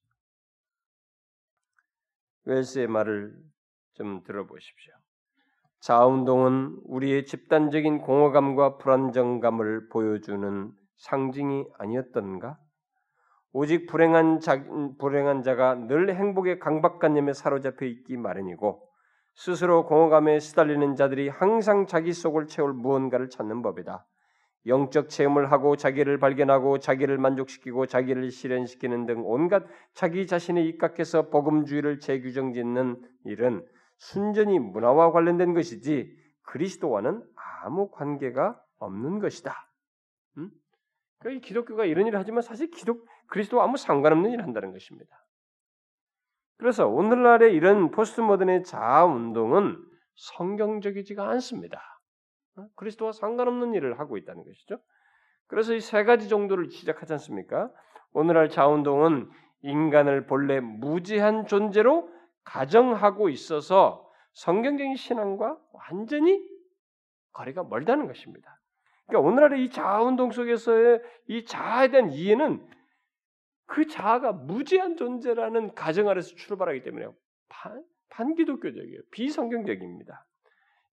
웰스의 말을 좀 들어보십시오. 자운동은 우리의 집단적인 공허감과 불안정감을 보여주는 상징이 아니었던가? 오직 불행한 자, 불행한 자가 늘 행복의 강박관념에 사로잡혀 있기 마련이고 스스로 공허감에 시달리는 자들이 항상 자기 속을 채울 무언가를 찾는 법이다. 영적 체험을 하고 자기를 발견하고 자기를 만족시키고 자기를 실현시키는 등 온갖 자기 자신의 입각해서 복음주의를 재규정 짓는 일은 순전히 문화와 관련된 것이지 그리스도와는 아무 관계가 없는 것이다. 음? 그러니까 기독교가 이런 일을 하지만 사실 기독 그리스도와 아무 상관없는 일을 한다는 것입니다. 그래서 오늘날의 이런 포스트 모던의 자아 운동은 성경적이지가 않습니다. 어? 그리스도와 상관없는 일을 하고 있다는 것이죠. 그래서 이 세 가지 정도를 시작하지 않습니까? 오늘날 자운동은 인간을 본래 무지한 존재로 가정하고 있어서 성경적인 신앙과 완전히 거리가 멀다는 것입니다. 그러니까 오늘날의 이 자아운동 속에서의 이 자아에 대한 이해는 그 자아가 무지한 존재라는 가정 아래서 출발하기 때문에 반, 반기독교적이에요. 비성경적입니다.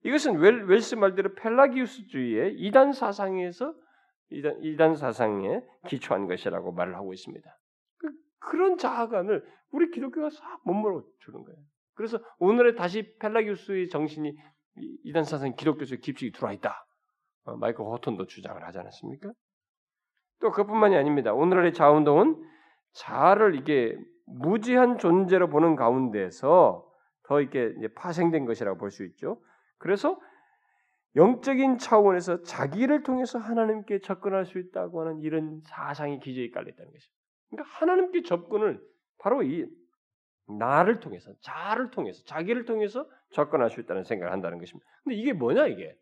이것은 웰, 웰스 말대로 펠라기우스주의의 이단 사상에서 이단, 이단 사상에 기초한 것이라고 말을 하고 있습니다. 그, 런 자아관을 우리 기독교가 싹 못물어 주는 거예요. 그래서 오늘의 다시 펠라기우스의 정신이 이단 사상 기독교 속에 깊숙이 들어와 있다. 어, 마이클 호톤도 주장을 하지 않았습니까? 또 그뿐만이 아닙니다. 오늘의 자운동은 자아를 이게 무지한 존재로 보는 가운데서 더 이렇게 파생된 것이라고 볼 수 있죠. 그래서 영적인 차원에서 자기를 통해서 하나님께 접근할 수 있다고 하는 이런 사상이 기저에 깔려 있다는 것입니다. 그러니까 하나님께 접근을 바로 이 나를 통해서, 자를 통해서, 자기를 통해서 접근할 수 있다는 생각을 한다는 것입니다. 근데 이게 뭐냐 이게?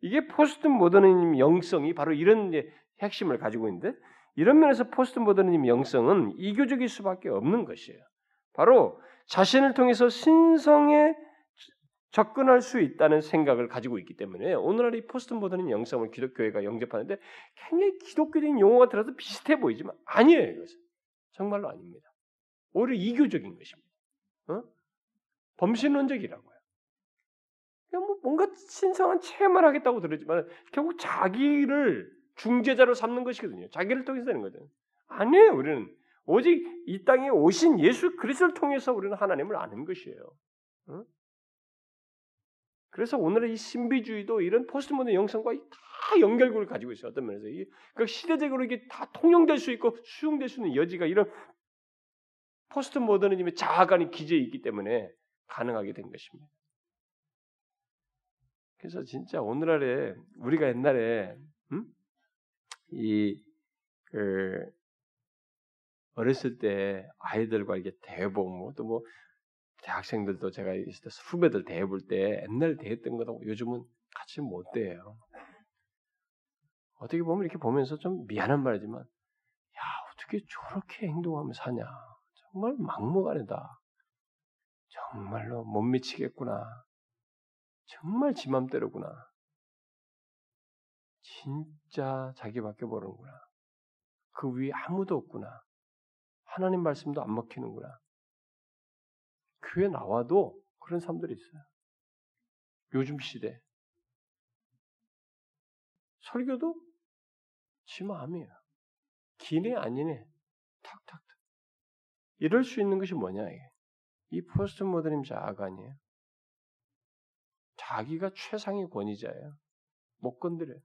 이게 포스트 모더니즘 영성이 바로 이런 핵심을 가지고 있는데 이런 면에서 포스트 모더니즘 영성은 이교적일 수밖에 없는 것이에요. 바로 자신을 통해서 신성에 접근할 수 있다는 생각을 가지고 있기 때문에 오늘날 이 포스트 모더니즘 영성을 기독교회가 영접하는데 굉장히 기독교적인 용어가 들어서 비슷해 보이지만 아니에요. 이것은 정말로 아닙니다. 오히려 이교적인 것입니다. 어? 범신론적이라고요. 뭐 뭔가 신성한 체험을 하겠다고 들었지만 결국 자기를 중재자로 삼는 것이거든요. 자기를 통해서 되는 거죠. 아니에요. 우리는 오직 이 땅에 오신 예수 그리스도를 통해서 우리는 하나님을 아는 것이에요. 응? 그래서 오늘의 이 신비주의도 이런 포스트모던 영성과 다 연결고를 가지고 있어요. 어떤 면에서 이 그러니까 시대적으로 이게 다 통용될 수 있고 수용될 수 있는 여지가 이런 포스트모더니즘의 자아관이 기재에 있기 때문에 가능하게 된 것입니다. 그래서 진짜 오늘날에 우리가 옛날에 음? 이그 어렸을 때 아이들과 이게 대해보고 뭐 또뭐 뭐 대학생들도 제가 있을 때 후배들 대해 볼 때 옛날 대했던 거하고 요즘은 같이 못 대해요. 어떻게 보면 이렇게 보면서 좀 미안한 말이지만 야 어떻게 저렇게 행동하며 사냐? 정말 막무가내다. 정말로 못 미치겠구나. 정말 지 맘대로구나. 진짜 자기밖에 모르는구나. 그 위에 아무도 없구나. 하나님 말씀도 안 먹히는구나. 교회 나와도 그런 사람들이 있어요. 요즘 시대. 설교도 지 마음이에요. 기네 아니네. 탁탁탁. 이럴 수 있는 것이 뭐냐 이게. 이 포스트 모더님 자아가 아니에요. 자기가 최상의 권위자예요. 못 건드려요.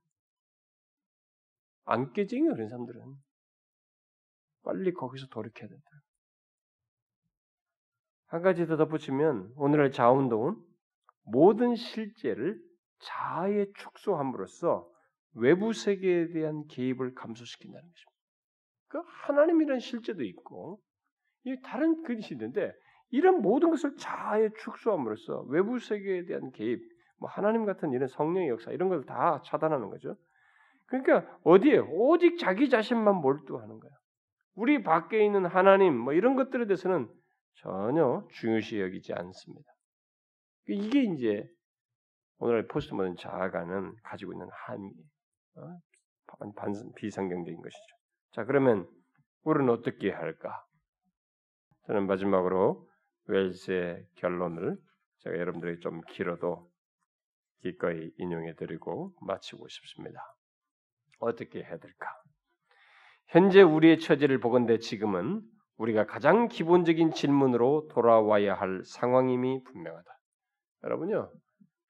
안 깨지요 그런 사람들은. 빨리 거기서 돌이켜야 된다. 한 가지 더 덧붙이면 오늘의 자운동은 모든 실제를 자아에 축소함으로써 외부 세계에 대한 개입을 감소시킨다는 것입니다. 그 하나님이라는 실제도 있고 이 다른 그릇이 있는데 이런 모든 것을 자아에 축소함으로써 외부 세계에 대한 개입, 뭐 하나님 같은 이런 성령의 역사 이런 걸 다 차단하는 거죠. 그러니까 어디에 오직 자기 자신만 몰두하는 거야. 우리 밖에 있는 하나님 뭐 이런 것들에 대해서는 전혀 중요시 여기지 않습니다. 이게 이제 오늘 포스트 모던 자아가는 가지고 있는 한계, 어? 반, 비상경적인 것이죠. 자 그러면 우리는 어떻게 할까? 저는 마지막으로 웰스의 결론을 제가 여러분들에게 좀 길어도 기꺼이 인용해 드리고 마치고 싶습니다. 어떻게 해야 될까? 현재 우리의 처지를 보건대 지금은 우리가 가장 기본적인 질문으로 돌아와야 할 상황임이 분명하다. 여러분요,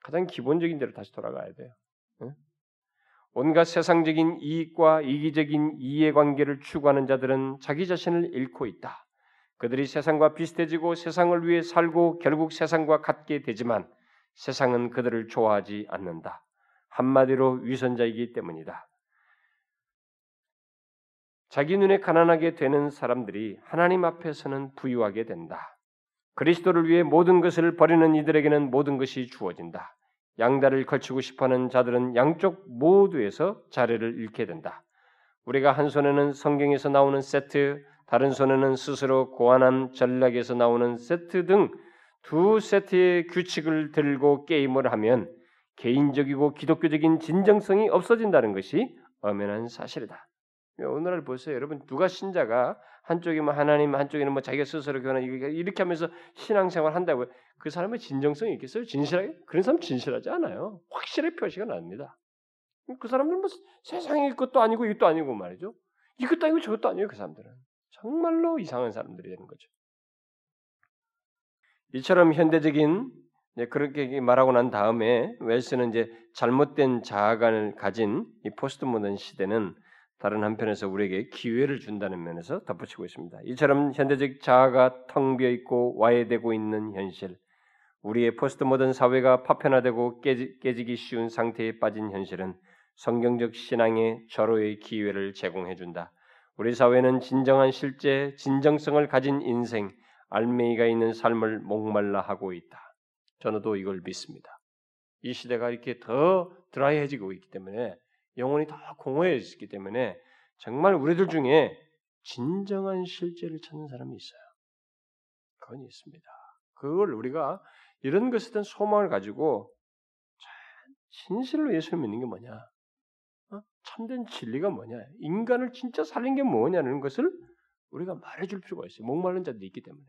가장 기본적인 대로 다시 돌아가야 돼요. 응? 온갖 세상적인 이익과 이기적인 이해관계를 추구하는 자들은 자기 자신을 잃고 있다. 그들이 세상과 비슷해지고 세상을 위해 살고 결국 세상과 같게 되지만 세상은 그들을 좋아하지 않는다. 한마디로 위선자이기 때문이다. 자기 눈에 가난하게 되는 사람들이 하나님 앞에서는 부유하게 된다. 그리스도를 위해 모든 것을 버리는 이들에게는 모든 것이 주어진다. 양다를 걸치고 싶어하는 자들은 양쪽 모두에서 자리를 잃게 된다. 우리가 한 손에는 성경에서 나오는 세트, 다른 손에는 스스로 고안한 전략에서 나오는 세트 등 두 세트의 규칙을 들고 게임을 하면 개인적이고 기독교적인 진정성이 없어진다는 것이 엄연한 사실이다. 오늘날 보세요. 여러분 누가 신자가 한쪽이면 뭐 하나님, 한쪽에는 뭐 자기가 스스로 교환 이렇게 하면서 신앙생활 한다고 그 사람의 진정성이 있겠어요? 진실하게? 그런 사람 진실하지 않아요. 확실히 표시가 납니다. 그 사람들은 뭐 세상에 이것도 아니고 이것도 아니고 말이죠. 이것도 아니고 저것도 아니에요. 그 사람들은 정말로 이상한 사람들이 되는 거죠. 이처럼 현대적인 그렇게 말하고 난 다음에 웰스는 이제 잘못된 자아관을 가진 이 포스트 모던 시대는 다른 한편에서 우리에게 기회를 준다는 면에서 덧붙이고 있습니다. 이처럼 현대적 자아가 텅 비어 있고 와해되고 있는 현실, 우리의 포스트 모던 사회가 파편화되고 깨지, 깨지기 쉬운 상태에 빠진 현실은 성경적 신앙의 절호의 기회를 제공해 준다. 우리 사회는 진정한 실제, 진정성을 가진 인생, 알맹이가 있는 삶을 목말라 하고 있다. 저는또 이걸 믿습니다. 이 시대가 이렇게 더 드라이해지고 있기 때문에 영혼이 더 공허해지기 때문에 정말 우리들 중에 진정한 실제를 찾는 사람이 있어요. 그건 있습니다. 그걸 우리가 이런 것에 대한 소망을 가지고 진실로 예수를 믿는 게 뭐냐? 어? 참된 진리가 뭐냐? 인간을 진짜 살린 게 뭐냐는 것을 우리가 말해줄 필요가 있어요. 목마른 자들이 있기 때문에.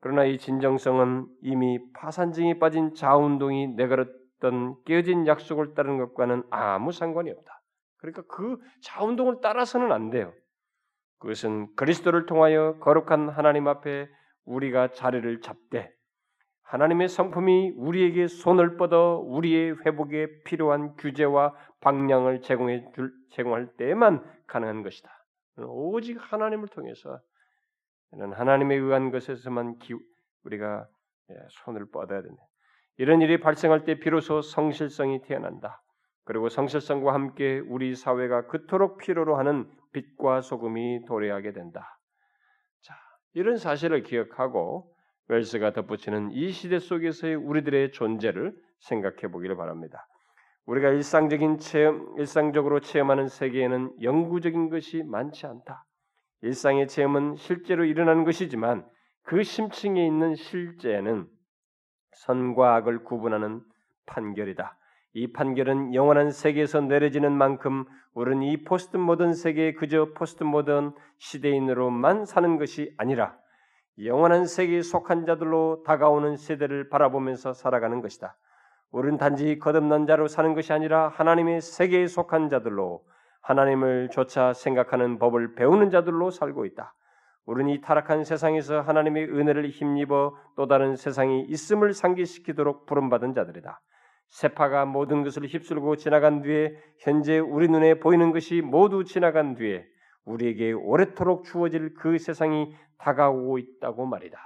그러나 이 진정성은 이미 파산증이 빠진 자운동이 내걸 었던 깨어진 약속을 따르는 것과는 아무 상관이 없다. 그러니까 그 자운동을 따라서는 안 돼요. 그것은 그리스도를 통하여 거룩한 하나님 앞에 우리가 자리를 잡되 하나님의 성품이 우리에게 손을 뻗어 우리의 회복에 필요한 규제와 방향을 제공해 줄 제공할 때에만 가능한 것이다. 오직 하나님을 통해서 하나님에 의한 것에서만 기, 우리가 예, 손을 뻗어야 된다. 이런 일이 발생할 때 비로소 성실성이 태어난다. 그리고 성실성과 함께 우리 사회가 그토록 필요로 하는 빛과 소금이 도래하게 된다. 자, 이런 사실을 기억하고 웰스가 덧붙이는 이 시대 속에서의 우리들의 존재를 생각해 보기를 바랍니다. 우리가 일상적인 체험, 일상적으로 체험하는 세계에는 영구적인 것이 많지 않다. 일상의 체험은 실제로 일어나는 것이지만 그 심층에 있는 실제는 선과 악을 구분하는 판결이다. 이 판결은 영원한 세계에서 내려지는 만큼 우리는 이 포스트 모던 세계에 그저 포스트 모던 시대인으로만 사는 것이 아니라 영원한 세계에 속한 자들로 다가오는 세대를 바라보면서 살아가는 것이다. 우리는 단지 거듭난 자로 사는 것이 아니라 하나님의 세계에 속한 자들로 하나님을 좇아 생각하는 법을 배우는 자들로 살고 있다. 우리는 이 타락한 세상에서 하나님의 은혜를 힘입어 또 다른 세상이 있음을 상기시키도록 부름받은 자들이다. 세파가 모든 것을 휩쓸고 지나간 뒤에 현재 우리 눈에 보이는 것이 모두 지나간 뒤에 우리에게 오래도록 주어질 그 세상이 다가오고 있다고 말이다.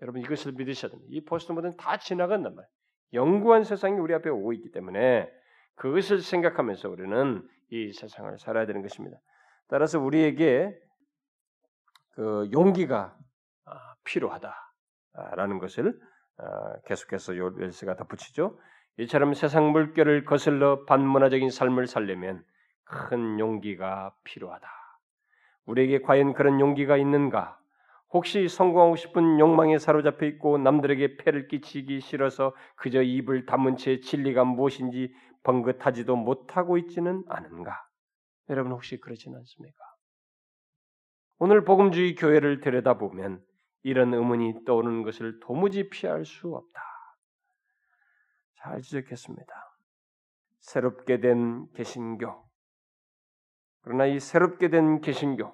여러분 이것을 믿으셔야 됩니다. 이 포스트 모든 다 지나간단 말이에요. 영구한 세상이 우리 앞에 오고 있기 때문에 그것을 생각하면서 우리는 이 세상을 살아야 되는 것입니다. 따라서 우리에게 그 용기가 아, 필요하다라는 것을 아, 계속해서 요엘스가 덧붙이죠. 이처럼 세상 물결을 거슬러 반문화적인 삶을 살려면 큰 용기가 필요하다. 우리에게 과연 그런 용기가 있는가? 혹시 성공하고 싶은 욕망에 사로잡혀 있고 남들에게 폐를 끼치기 싫어서 그저 입을 다문 채 진리가 무엇인지 번긋하지도 못하고 있지는 않은가? 여러분 혹시 그러지는 않습니까? 오늘 복음주의 교회를 들여다보면 이런 의문이 떠오르는 것을 도무지 피할 수 없다. 잘 지적했습니다. 새롭게 된 개신교. 그러나 이 새롭게 된 개신교,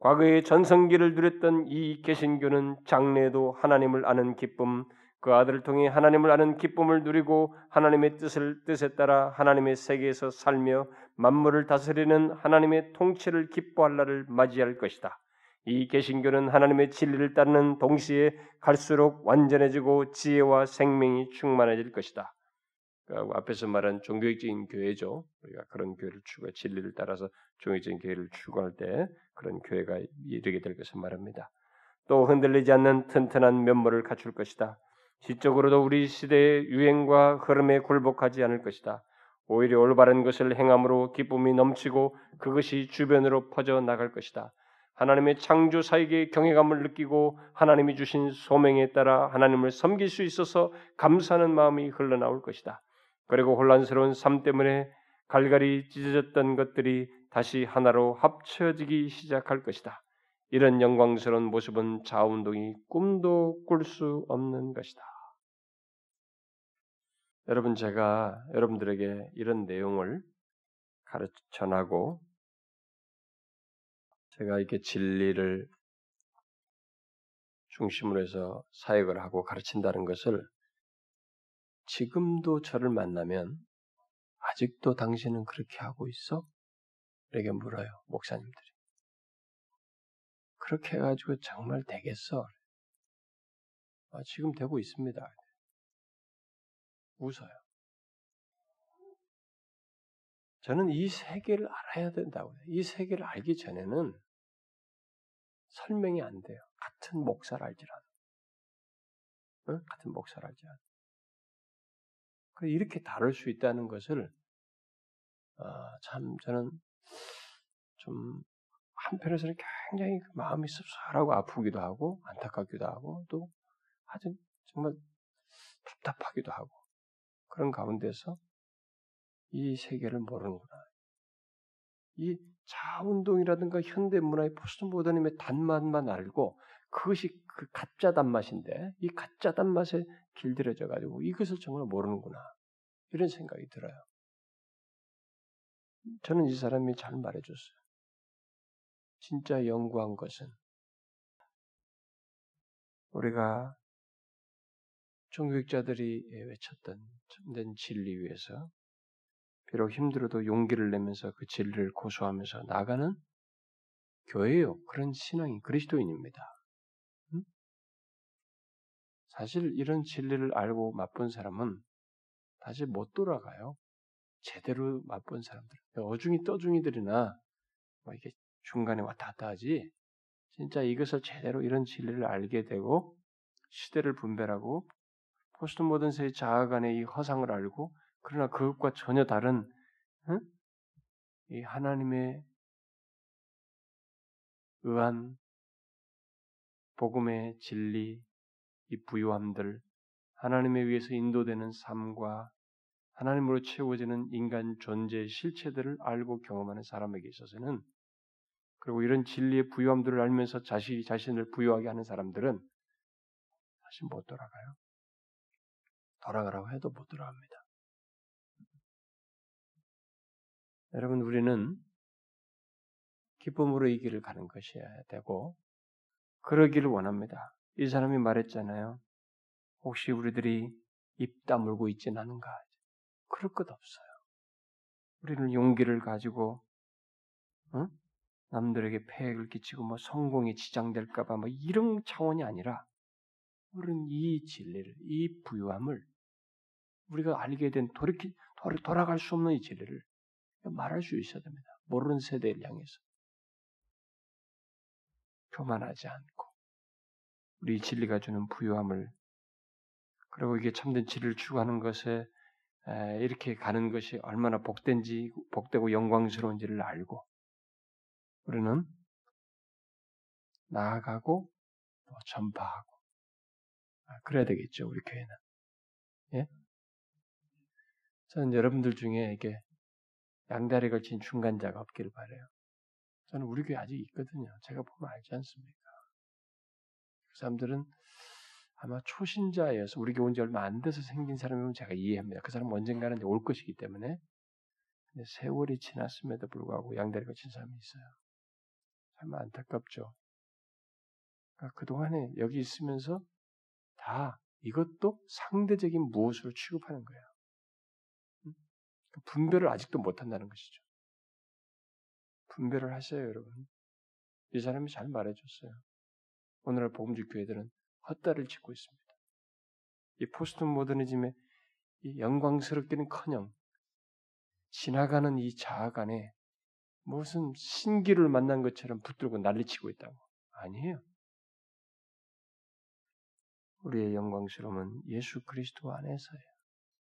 과거의 전성기를 누렸던 이 개신교는 장래에도 하나님을 아는 기쁨, 그 아들을 통해 하나님을 아는 기쁨을 누리고 하나님의 뜻을 뜻에 따라 하나님의 세계에서 살며 만물을 다스리는 하나님의 통치를 기뻐할 날을 맞이할 것이다. 이 개신교는 하나님의 진리를 따르는 동시에 갈수록 완전해지고 지혜와 생명이 충만해질 것이다. 그 앞에서 말한 종교적인 교회죠. 우리가 그런 교회를 추구, 진리를 따라서 종교적인 교회를 추구할 때 그런 교회가 이르게 될 것을 말합니다. 또 흔들리지 않는 튼튼한 면모를 갖출 것이다. 지적으로도 우리 시대의 유행과 흐름에 굴복하지 않을 것이다. 오히려 올바른 것을 행함으로 기쁨이 넘치고 그것이 주변으로 퍼져 나갈 것이다. 하나님의 창조사에게 경외감을 느끼고 하나님이 주신 소명에 따라 하나님을 섬길 수 있어서 감사하는 마음이 흘러나올 것이다. 그리고 혼란스러운 삶 때문에 갈갈이 찢어졌던 것들이 다시 하나로 합쳐지기 시작할 것이다. 이런 영광스러운 모습은 자운동이 꿈도 꿀 수 없는 것이다. 여러분 제가 여러분들에게 이런 내용을 가르쳐 전하고 제가 이렇게 진리를 중심으로 해서 사역을 하고 가르친다는 것을 지금도 저를 만나면 아직도 당신은 그렇게 하고 있어? 이렇게 물어요, 목사님들이. 그렇게 해가지고 정말 되겠어? 아, 지금 되고 있습니다. 웃어요. 저는 이 세계를 알아야 된다고요. 이 세계를 알기 전에는 설명이 안 돼요. 같은 목사를 알지라도. 응? 같은 목사를 알지라도. 이렇게 다룰 수 있다는 것을 어, 참 저는 좀 한편에서는 굉장히 그 마음이 씁쓸하고 아프기도 하고 안타깝기도 하고 또 아주 정말 답답하기도 하고 그런 가운데서 이 세계를 모르는구나. 이 자운동이라든가 현대 문화의 포스트 모더니즘의 단맛만 알고 그것이 그 가짜 단맛인데 이 가짜 단맛에 길들여져 가지고 이것을 정말 모르는구나 이런 생각이 들어요. 저는 이 사람이 잘 말해줬어요. 진짜 연구한 것은 우리가 종교학자들이 외쳤던 참된 진리 위에서 비록 힘들어도 용기를 내면서 그 진리를 고수하면서 나가는 교회요. 그런 신앙이 그리스도인입니다. 음? 사실 이런 진리를 알고 맛본 사람은 다시 못 돌아가요. 제대로 맛본 사람들. 어중이 떠중이들이나 뭐 이게 중간에 왔다 갔다 하지. 진짜 이것을 제대로 이런 진리를 알게 되고 시대를 분별하고 포스트 모던세의 자아간의 이 허상을 알고 그러나 그것과 전혀 다른 응? 이 하나님의 의한 복음의 진리, 이 부유함들, 하나님에 의해서 인도되는 삶과 하나님으로 채워지는 인간 존재의 실체들을 알고 경험하는 사람에게 있어서는 그리고 이런 진리의 부유함들을 알면서 자신이 자신을 부유하게 하는 사람들은 다시 못 돌아가요. 돌아가라고 해도 못 돌아갑니다. 여러분 우리는 기쁨으로 이 길을 가는 것이어야 되고 그러기를 원합니다. 이 사람이 말했잖아요. 혹시 우리들이 입 다물고 있진 않은가? 그럴 것 없어요. 우리는 용기를 가지고 어? 남들에게 폐해를 끼치고 뭐 성공에 지장될까봐 뭐 이런 차원이 아니라 우리는 이 진리를, 이 부유함을 우리가 알게 된 돌이키, 돌아갈 수 없는 이 진리를 말할 수 있어야 됩니다. 모르는 세대를 향해서. 교만하지 않고 우리 진리가 주는 부유함을 그리고 이게 참된 진리를 추구하는 것에 이렇게 가는 것이 얼마나 복된지 복되고 영광스러운지를 알고 우리는 나아가고 전파하고 아, 그래야 되겠죠 우리 교회는 예? 저는 여러분들 중에 이게 양다리 걸친 중간자가 없기를 바래요. 저는 우리 교회 아직 있거든요. 제가 보면 알지 않습니까? 그 사람들은 아마 초신자여서 우리 교회 온 지 얼마 안 돼서 생긴 사람이면 제가 이해합니다. 그 사람은 언젠가는 올 것이기 때문에. 근데 세월이 지났음에도 불구하고 양다리 걸친 사람이 있어요. 참 안타깝죠. 그러니까 그동안에 여기 있으면서 다 이것도 상대적인 무엇으로 취급하는 거예요. 그 분별을 아직도 못한다는 것이죠. 분별을 하세요, 여러분. 이 사람이 잘 말해줬어요. 오늘날 복음주 교회들은 헛다리를 짚고 있습니다. 이 포스트 모더니즘의 이 영광스럽기는커녕 지나가는 이 자아 간에 무슨 신기를 만난 것처럼 붙들고 난리치고 있다고. 아니에요. 우리의 영광스러움은 예수 그리스도 안에서예요.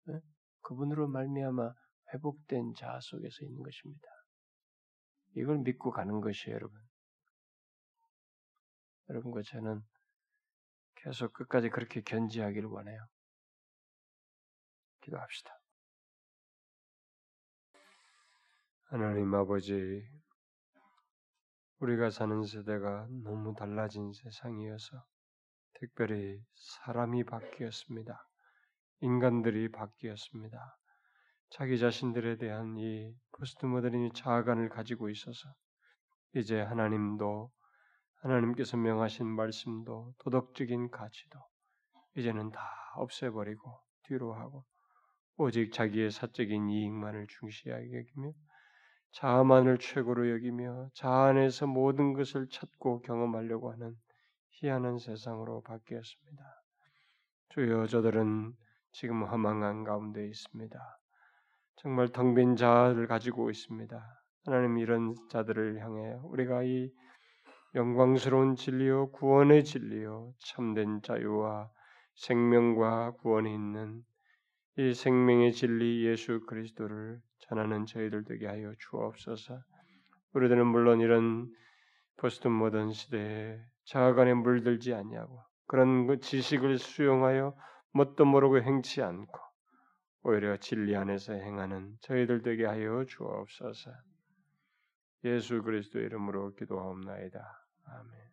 네? 그분으로 말미암아 회복된 자아 속에서 있는 것입니다. 이걸 믿고 가는 것이에요, 여러분. 여러분과 저는 계속 끝까지 그렇게 견지하기를 원해요. 기도합시다. 하나님 아버지, 우리가 사는 세대가 너무 달라진 세상이어서 특별히 사람이 바뀌었습니다. 인간들이 바뀌었습니다. 자기 자신들에 대한 이 포스트 모더니즘 자아관을 가지고 있어서 이제 하나님도 하나님께서 명하신 말씀도 도덕적인 가치도 이제는 다 없애버리고 뒤로 하고 오직 자기의 사적인 이익만을 중시하게 여기며 자아만을 최고로 여기며 자아 안에서 모든 것을 찾고 경험하려고 하는 희한한 세상으로 바뀌었습니다. 주여 저들은 지금 허망한 가운데 있습니다. 정말 텅 빈 자아를 가지고 있습니다. 하나님 이런 자들을 향해 우리가 이 영광스러운 진리요 구원의 진리요 참된 자유와 생명과 구원이 있는 이 생명의 진리 예수 그리스도를 전하는 저희들 되게 하여 주옵소서. 우리들은 물론 이런 포스트 모던 시대에 자아간에 물들지 않냐고 그런 그 지식을 수용하여 뭣도 모르고 행치 않고 오히려 진리 안에서 행하는 저희들 되게 하여 주옵소서. 예수 그리스도 이름으로 기도하옵나이다. 아멘.